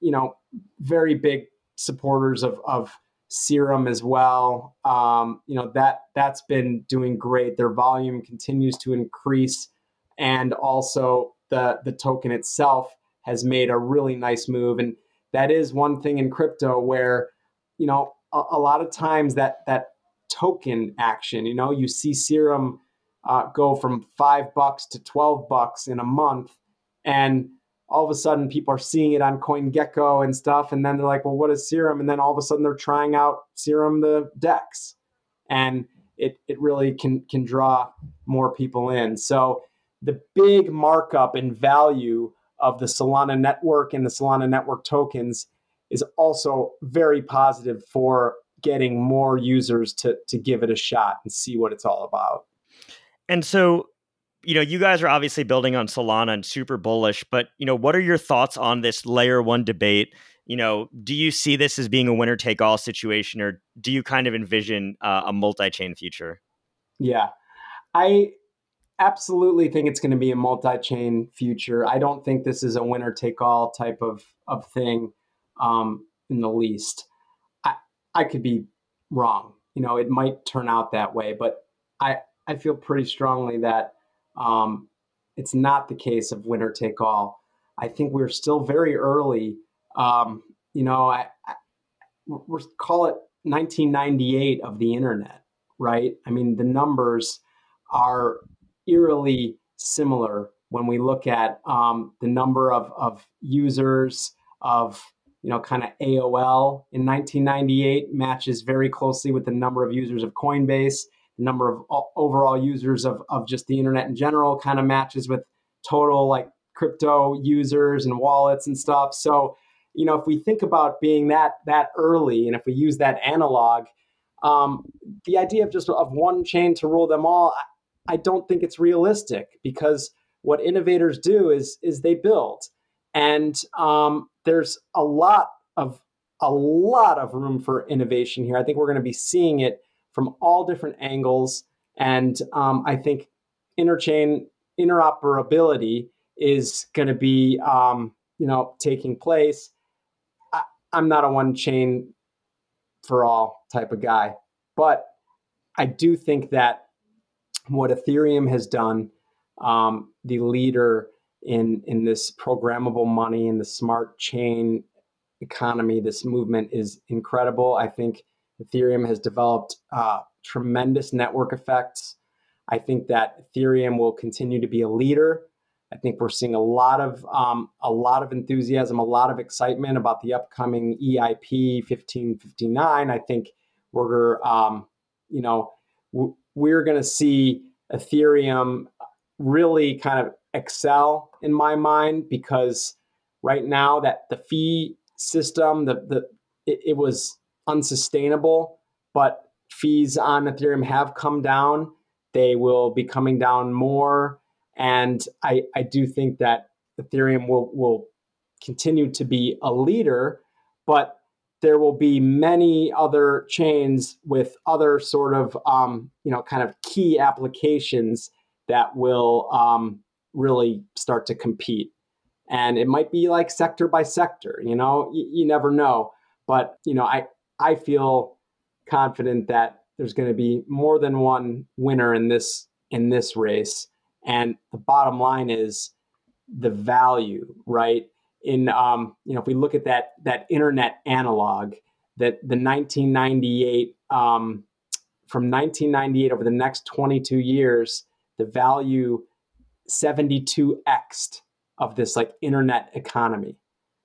you know very big supporters of of serum as well. Um, you know that that's been doing great. Their volume continues to increase. And also the the token itself has made a really nice move. And that is one thing in crypto where you know a, a lot of times that that token action you know you see serum uh, go from five bucks to 12 bucks in a month and all of a sudden people are seeing it on CoinGecko and stuff, and then they're like, "Well, what is Serum?" And then all of a sudden they're trying out Serum the Dex, and it it really can can draw more people in. So the big markup in value of the Solana network and the Solana network tokens is also very positive for getting more users to to give it a shot and see what it's all about. And so, you know, you guys are obviously building on Solana and super bullish, but you know, what are your thoughts on this layer 1 debate? You know, do you see this as being a winner take all situation or do you kind of envision uh, a multi-chain future? Yeah. I absolutely think it's going to be a multi-chain future. I don't think this is a winner take all type of of thing um, in the least. I I could be wrong. You know, it might turn out that way, but I I feel pretty strongly that um, it's not the case of winner take all. I think we're still very early. Um, you know, I, I we're call it 1998 of the internet, right? I mean, the numbers are eerily similar when we look at um, the number of, of users, of you know, kind of AOL in 1998 matches very closely with the number of users of Coinbase. Number of overall users of, of just the internet in general kind of matches with total like crypto users and wallets and stuff. So, you know, if we think about being that that early, and if we use that analog, um, the idea of just of one chain to rule them all, I, I don't think it's realistic because what innovators do is is they build, and um, there's a lot of a lot of room for innovation here. I think we're going to be seeing it from all different angles, and um, I think interchain interoperability is going to be um, you know taking place. I, I'm not a one chain for all type of guy, but I do think that what Ethereum has done, um, the leader in in this programmable money and the smart chain economy, this movement is incredible. I think Ethereum has developed uh, tremendous network effects. I think that Ethereum will continue to be a leader. I think we're seeing a lot of um, a lot of enthusiasm, a lot of excitement about the upcoming EIP 1559. I think we're um, you know we're going to see Ethereum really kind of excel in my mind because right now that the fee system the the it, it was unsustainable, but fees on Ethereum have come down. They will be coming down more. And I, I do think that Ethereum will, will continue to be a leader, but there will be many other chains with other sort of um, you know kind of key applications that will um, really start to compete. And it might be like sector by sector you know y- you never know. But you know i i feel confident that there's going to be more than one winner in this in this race and the bottom line is the value, right? In um, you know, if we look at that that internet analog, that the 1998 um, from 1998 over the next 22 years, the value 72x of this like internet economy.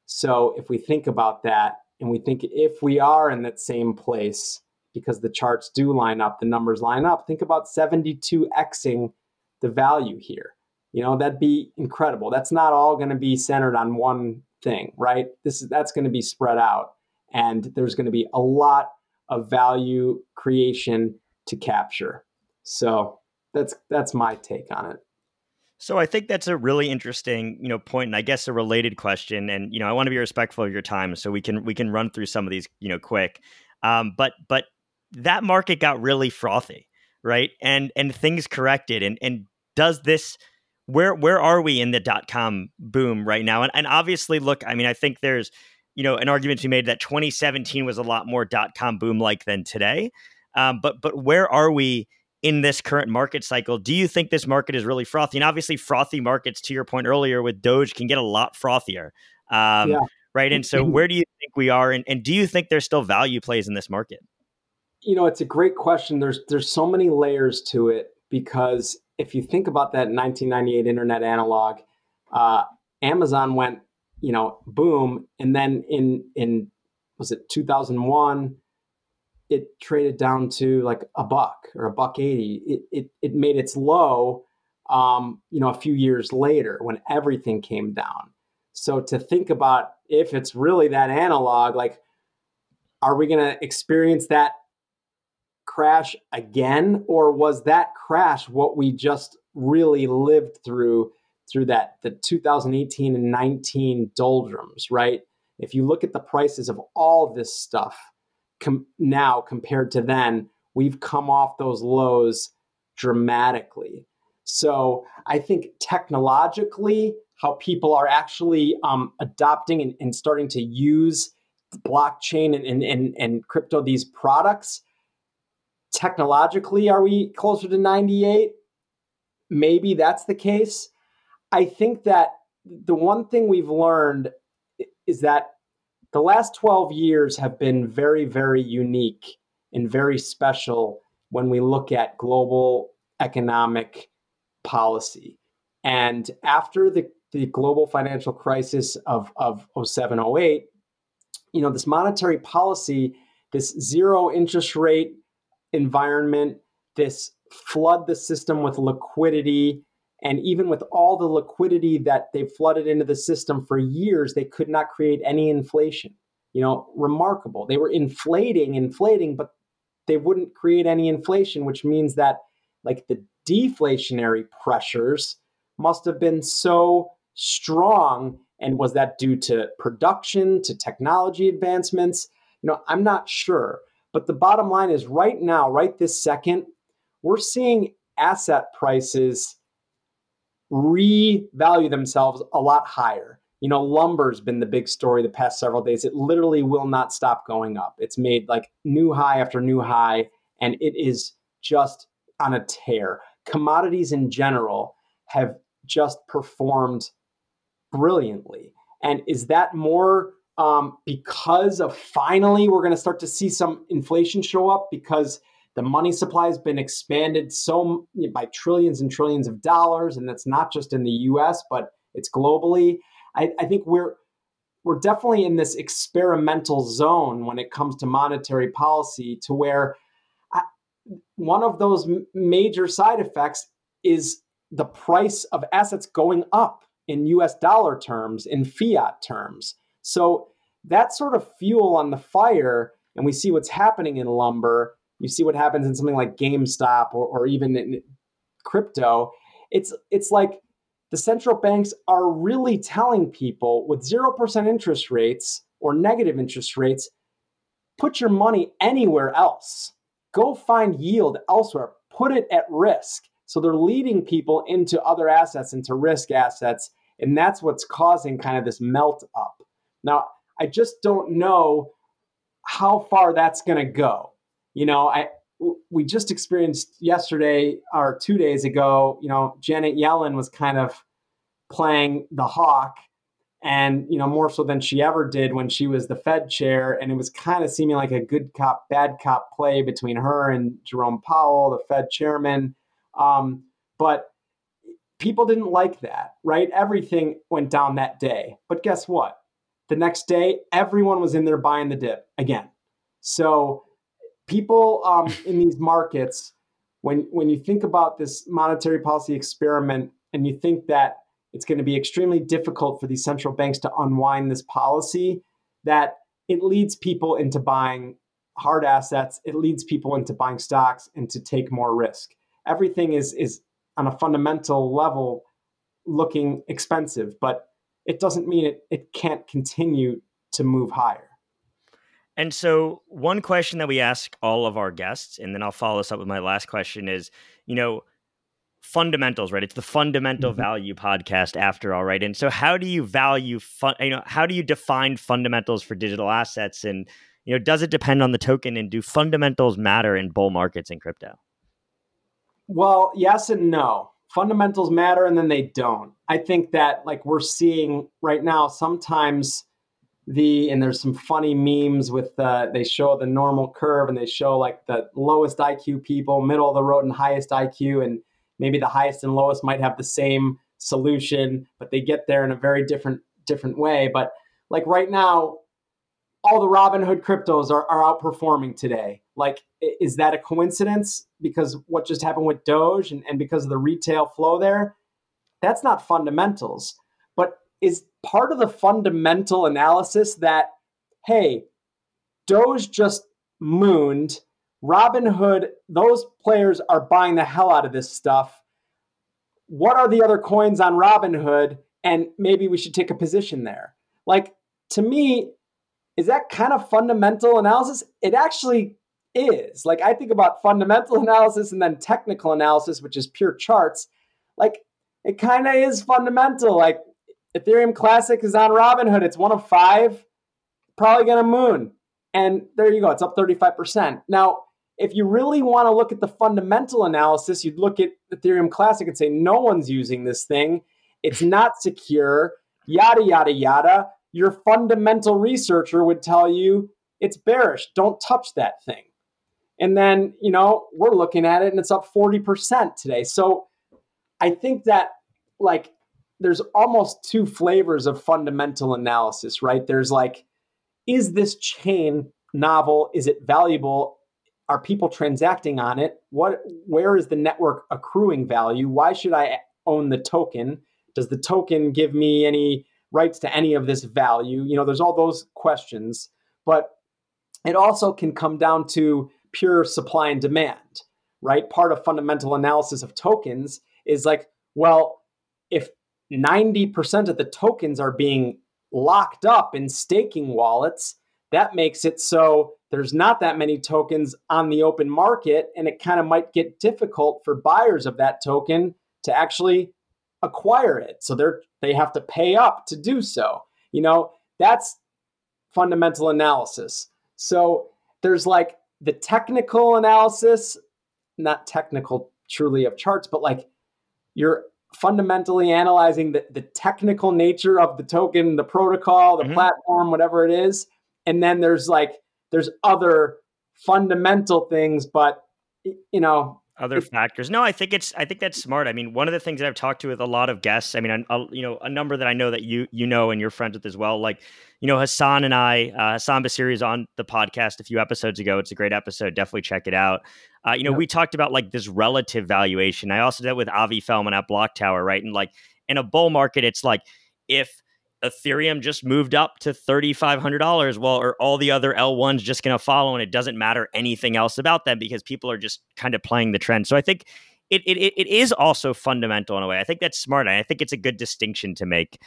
So if we think about that, and we think if we are in that same place, because the charts do line up, the numbers line up, think about 72xing the value here. You know, that'd be incredible. That's not all going to be centered on one thing, right? This is that's going to be spread out and there's going to be a lot of value creation to capture. So, that's that's my take on it. So I think that's a really interesting, you know, point, and I guess a related question. And you know, I want to be respectful of your time, so we can we can run through some of these, you know, quick. Um, but but that market got really frothy, right? And and things corrected, and and does this where where are we in the dot com boom right now? And and obviously, look, I mean, I think there's you know an argument to be made that 2017 was a lot more dot com boom like than today. Um, but but where are we in this current market cycle? Do you think this market is really frothy? And obviously, frothy markets, to your point earlier with Doge, can get a lot frothier. Um, yeah. Right. And so, where do you think we are? And, and do you think there's still value plays in this market? You know, it's a great question. There's there's so many layers to it because if you think about that 1998 internet analog, uh, Amazon went, you know, boom, and then in in was it 2001, it traded down to like a buck or a buck eighty. It it, it made its low, um, you know, a few years later when everything came down. So to think about if it's really that analog, like, are we going to experience that crash again or was that crash what we just really lived through through that the 2018 and 19 doldrums right if you look at the prices of all this stuff com- now compared to then we've come off those lows dramatically so i think technologically how people are actually um, adopting and, and starting to use blockchain and, and, and, crypto these products technologically, are we closer to 98? Maybe that's the case. I think that the one thing we've learned is that the last 12 years have been very, very unique and very special when we look at global economic policy. And after the, the global financial crisis of, of 07, 08, you know, this monetary policy, this zero interest rate environment, this flood the system with liquidity. And even with all the liquidity that they've flooded into the system for years, they could not create any inflation. You know, remarkable. They were inflating, inflating, but they wouldn't create any inflation, which means that like the deflationary pressures must have been so strong. And was that due to production, to technology advancements? You know, I'm not sure. But the bottom line is right now, right this second, we're seeing asset prices revalue themselves a lot higher. You know, lumber's been the big story the past several days. It literally will not stop going up. It's made like new high after new high, and it is just on a tear. Commodities in general have just performed brilliantly. And is that more um, because of finally we're going to start to see some inflation show up because the money supply has been expanded so by trillions and trillions of dollars, and that's not just in the U.S. but it's globally. I, I think we're we're definitely in this experimental zone when it comes to monetary policy, to where I, one of those major side effects is the price of assets going up in US dollar terms, in fiat terms. So that sort of fuel on the fire, and we see what's happening in lumber, you see what happens in something like GameStop or, or even in crypto. It's it's like the central banks are really telling people with 0% interest rates or negative interest rates, put your money anywhere else. Go find yield elsewhere. Put it at risk. So they're leading people into other assets, into risk assets. And that's what's causing kind of this melt up. Now, I just don't know how far that's going to go. You know, I we just experienced yesterday or two days ago. You know, Janet Yellen was kind of playing the hawk, and you know more so than she ever did when she was the Fed chair, and it was kind of seeming like a good cop bad cop play between her and Jerome Powell, the Fed chairman. Um, but people didn't like that, right? Everything went down that day. But guess what? The next day, everyone was in there buying the dip again. So people um, in these markets, when when you think about this monetary policy experiment, and you think that it's going to be extremely difficult for these central banks to unwind this policy, that it leads people into buying hard assets. It leads people into buying stocks and to take more risk. Everything is is on a fundamental level looking expensive, but it doesn't mean it, it can't continue to move higher. And so, one question that we ask all of our guests, and then I'll follow this up with my last question is, you know, fundamentals, right? It's the fundamental mm-hmm. value podcast after all, right? And so, how do you value fun? You know, how do you define fundamentals for digital assets? And you know, does it depend on the token? And do fundamentals matter in bull markets in crypto? Well, yes and no. Fundamentals matter, and then they don't. I think that like we're seeing right now, sometimes the and there's some funny memes with uh, they show the normal curve and they show like the lowest IQ people, middle of the road, and highest IQ, and maybe the highest and lowest might have the same solution, but they get there in a very different different way. But like right now, all the Robinhood cryptos are, are outperforming today. Like, is that a coincidence? Because what just happened with Doge and, and because of the retail flow there, that's not fundamentals. But is part of the fundamental analysis that, hey, Doge just mooned. Robinhood, those players are buying the hell out of this stuff. What are the other coins on Robinhood? And maybe we should take a position there. Like, to me, is that kind of fundamental analysis? It actually is. Like, I think about fundamental analysis and then technical analysis, which is pure charts. Like, it kind of is fundamental. Like, Ethereum Classic is on Robinhood. It's one of five. Probably going to moon. And there you go. It's up 35%. Now, if you really want to look at the fundamental analysis, you'd look at Ethereum Classic and say, no one's using this thing. It's not secure, yada, yada, yada. Your fundamental researcher would tell you it's bearish. Don't touch that thing. And then, you know, we're looking at it and it's up 40% today. So I think that, like, there's almost two flavors of fundamental analysis, right? There's like is this chain novel? Is it valuable? Are people transacting on it? What where is the network accruing value? Why should I own the token? Does the token give me any rights to any of this value? You know, there's all those questions, but it also can come down to pure supply and demand, right? Part of fundamental analysis of tokens is like, well, if 90% of the tokens are being locked up in staking wallets, that makes it so there's not that many tokens on the open market, and it kind of might get difficult for buyers of that token to actually acquire it. So they're they have to pay up to do so. You know, that's fundamental analysis. So there's like the technical analysis, not technical truly of charts, but like you're fundamentally analyzing the, the technical nature of the token, the protocol, the mm-hmm. platform, whatever it is. And then there's like there's other fundamental things, but you know, other factors. No, I think it's I think that's smart. I mean, one of the things that I've talked to with a lot of guests, I mean, a, you know, a number that I know that you you know and you're friends with as well. Like, you know, Hassan and I, uh, Hassan Basiri is on the podcast a few episodes ago. It's a great episode. Definitely check it out. Uh, you know, we talked about like this relative valuation. I also did with Avi Felman at BlockTower, right? And like in a bull market, it's like if Ethereum just moved up to $3,500. Well, are all the other L1s just going to follow and it doesn't matter anything else about them because people are just kind of playing the trend. So I think it, it, it is also fundamental in a way. I think that's smart. And I think it's a good distinction to make.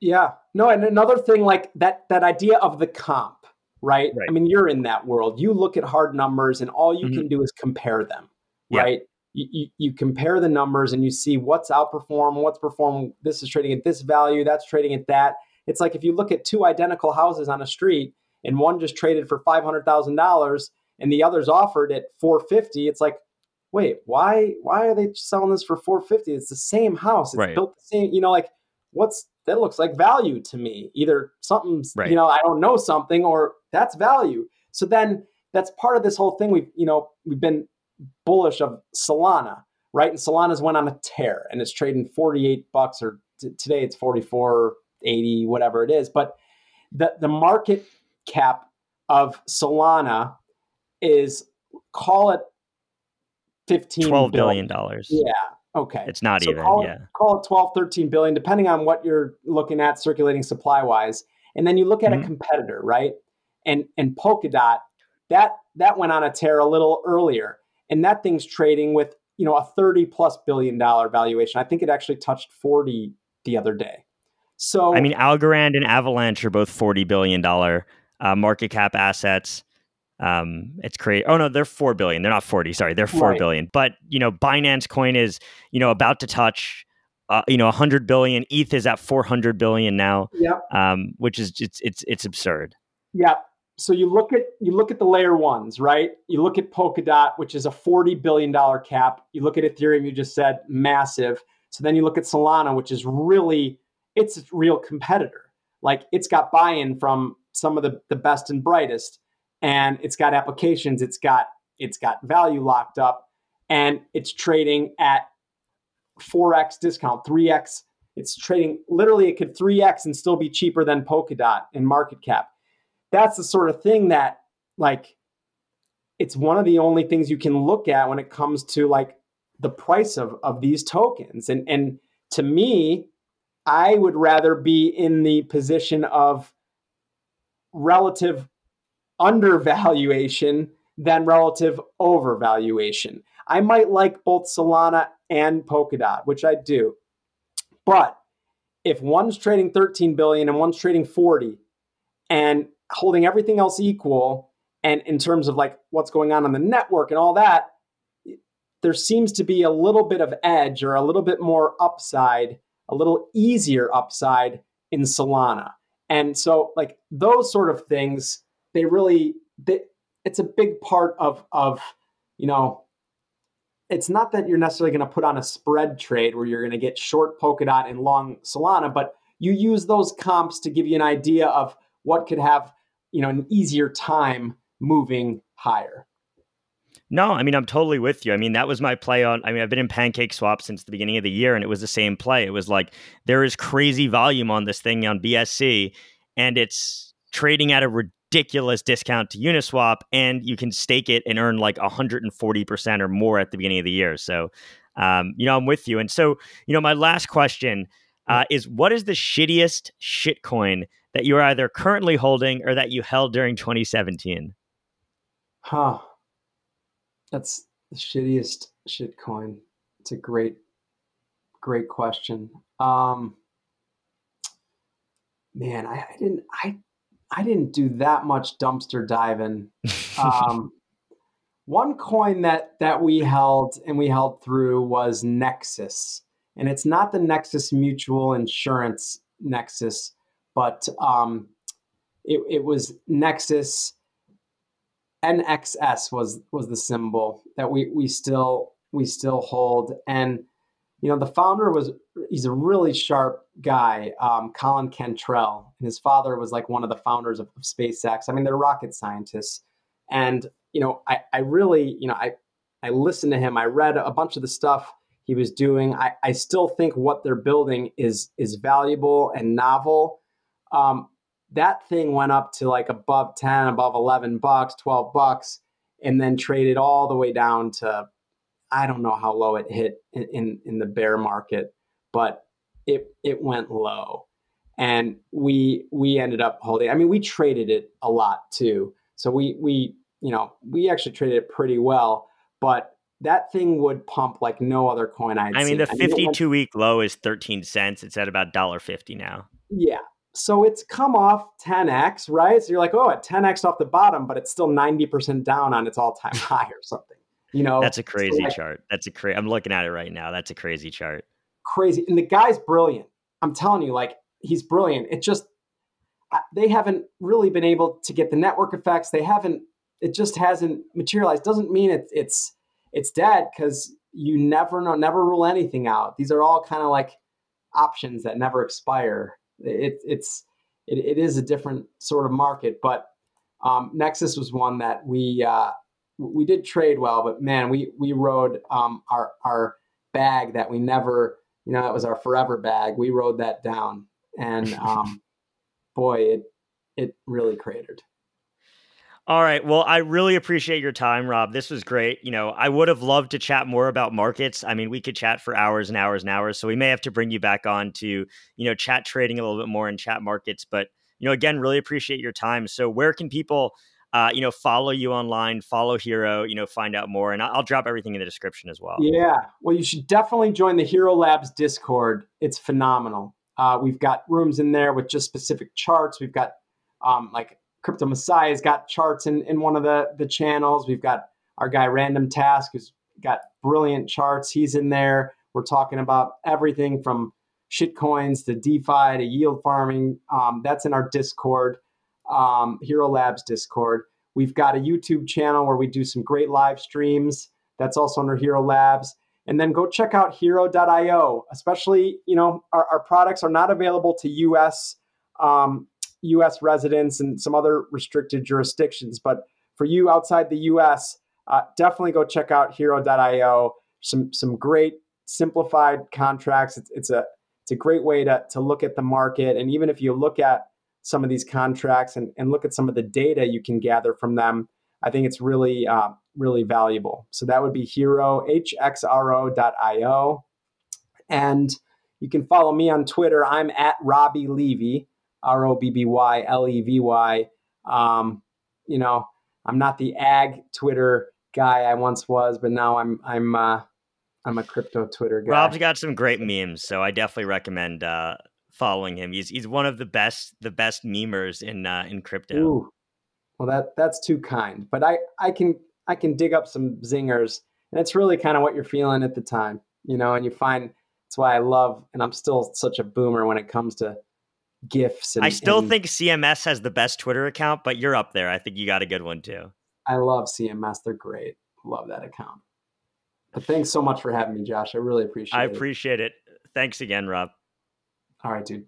Yeah. No, and another thing like that, that idea of the comp, right? right. I mean, you're in that world. You look at hard numbers and all you mm-hmm. can do is compare them, yeah. right? You, you, compare the numbers and you see what's outperformed, what's performed. This is trading at this value, that's trading at that. It's like if you look at two identical houses on a street and one just traded for five hundred thousand dollars and the other's offered at four fifty. It's like, wait, why why are they selling this for four fifty? It's the same house. It's right. built the same. You know, like what's that looks like value to me. Either something's right. you know I don't know something or that's value. So then that's part of this whole thing. We've you know we've been bullish of Solana, right? And Solana's went on a tear and it's trading 48 bucks or t- today it's 44, 80, whatever it is. But the, the market cap of Solana is call it 15 12 billion dollars. Yeah. Okay. It's not so even, call yeah. It, call it 12, 13 billion, depending on what you're looking at circulating supply wise. And then you look at mm-hmm. a competitor, right? And and Polkadot, that that went on a tear a little earlier and that thing's trading with you know a 30 plus billion dollar valuation. I think it actually touched 40 the other day. So i mean algorand and avalanche are both 40 billion dollar uh, market cap assets. Um it's crazy oh no they're 4 billion. They're not 40 sorry they're four right. billion. but you know binance coin is you know about to touch uh, you know 100 billion. Eth is at 400 billion now yep. um which is it's it's it's absurd. Yeah so you look at you look at the layer ones, right? You look at Polkadot, which is a forty billion dollar cap. You look at Ethereum, you just said massive. So then you look at Solana, which is really it's a real competitor. Like it's got buy-in from some of the, the best and brightest, and it's got applications, it's got it's got value locked up, and it's trading at 4x discount, 3x. It's trading literally it could 3x and still be cheaper than Polkadot in market cap that's the sort of thing that like it's one of the only things you can look at when it comes to like the price of of these tokens. And and to me i would rather be in the position of relative undervaluation than relative overvaluation. I might like both solana and polkadot which i do. But if one's trading 13 billion and one's trading 40 and holding everything else equal and in terms of like what's going on on the network and all that there seems to be a little bit of edge or a little bit more upside a little easier upside in solana. And so like those sort of things they really they, it's a big part of of you know it's not that you're necessarily going to put on a spread trade where you're going to get short Polkadot and long Solana, but you use those comps to give you an idea of what could have you know an easier time moving higher. No, I mean I'm totally with you. I mean that was my play on. I mean I've been in PancakeSwap since the beginning of the year, and it was the same play. It was like there is crazy volume on this thing on BSC, and it's trading at a ridiculous discount to Uniswap, and you can stake it and earn like 140% or more at the beginning of the year. So, um, you know, I'm with you. And so, you know, my last question uh, is what is the shittiest shitcoin that you're either currently holding or that you held during 2017? Huh. That's the shittiest shitcoin. It's a great, great question. Um, man, I, I didn't, I, I didn't do that much dumpster diving. Um, one coin that that we held and we held through was Nexus, and it's not the Nexus Mutual Insurance Nexus, but um, it, it was Nexus NXS was was the symbol that we we still we still hold, and you know the founder was he's a really sharp guy, um, Colin Cantrell, and his father was like one of the founders of, of SpaceX. I mean, they're rocket scientists, and you know, I, I really, you know, I, I listened to him. I read a bunch of the stuff he was doing. I, I still think what they're building is is valuable and novel. Um, that thing went up to like above 10, above 11 bucks, 12 bucks, and then traded all the way down to I don't know how low it hit in, in, in the bear market, but it it went low. And we we ended up holding. I mean, we traded it a lot too. So we we you know, we actually traded it pretty well, but that thing would pump like no other coin I I mean, seen. the 52 week low is 13 cents. It's at about $1.50 now. Yeah. So it's come off 10x, right? So you're like, oh, at 10x off the bottom, but it's still 90% down on its all time high or something. You know, that's a crazy so like, chart. That's a crazy. I'm looking at it right now. That's a crazy chart. Crazy. And the guy's brilliant. I'm telling you, like, he's brilliant. It just, they haven't really been able to get the network effects. They haven't it just hasn't materialized. Doesn't mean it's it's it's dead because you never know, never rule anything out. These are all kind of like options that never expire. It, it's it, it is a different sort of market, but um, Nexus was one that we uh, we did trade well, but man, we we rode um, our our bag that we never, you know, that was our forever bag. We rode that down, and um, boy, it it really cratered. All right. Well, I really appreciate your time, Rob. This was great. You know, I would have loved to chat more about markets. I mean, we could chat for hours and hours and hours. So we may have to bring you back on to, you know, chat trading a little bit more and chat markets. But, you know, again, really appreciate your time. So where can people, uh, you know, follow you online, follow Hxro, you know, find out more? And I'll drop everything in the description as well. Yeah. Well, you should definitely join the Hxro Labs Discord. It's phenomenal. Uh, we've got rooms in there with just specific charts. We've got um, like Crypto Messiah's got charts in, in one of the, the channels. We've got our guy Random Task who's got brilliant charts. He's in there. We're talking about everything from shitcoins to DeFi to yield farming. Um, that's in our Discord, um, Hxro Labs Discord. We've got a YouTube channel where we do some great live streams. That's also under Hxro Labs. And then go check out hxro.io. Especially, you know, our, our products are not available to US um, US residents and some other restricted jurisdictions. But for you outside the US, uh, definitely go check out hxro.io. Some, some great simplified contracts. It's, it's, a, it's a great way to, to look at the market. And even if you look at some of these contracts and, and look at some of the data you can gather from them, I think it's really, uh, really valuable. So that would be hero, hxro.io. And you can follow me on Twitter. I'm at Robby Levy. R O B B Y L E V Y. Um, you know, I'm not the ag Twitter guy I once was, but now I'm I'm uh, I'm a crypto Twitter guy. Rob's got some great memes, so I definitely recommend uh, following him. He's he's one of the best the best memers in uh, in crypto. Ooh. Well, that that's too kind, but I I can I can dig up some zingers, and it's really kind of what you're feeling at the time, you know. And you find that's why I love, and I'm still such a boomer when it comes to gifs. And, I still and think CMS has the best Twitter account, but you're up there. I think you got a good one too. I love CMS. They're great. Love that account. But thanks so much for having me, Josh. I really appreciate it. I it. appreciate it. Thanks again, Rob. All right, dude.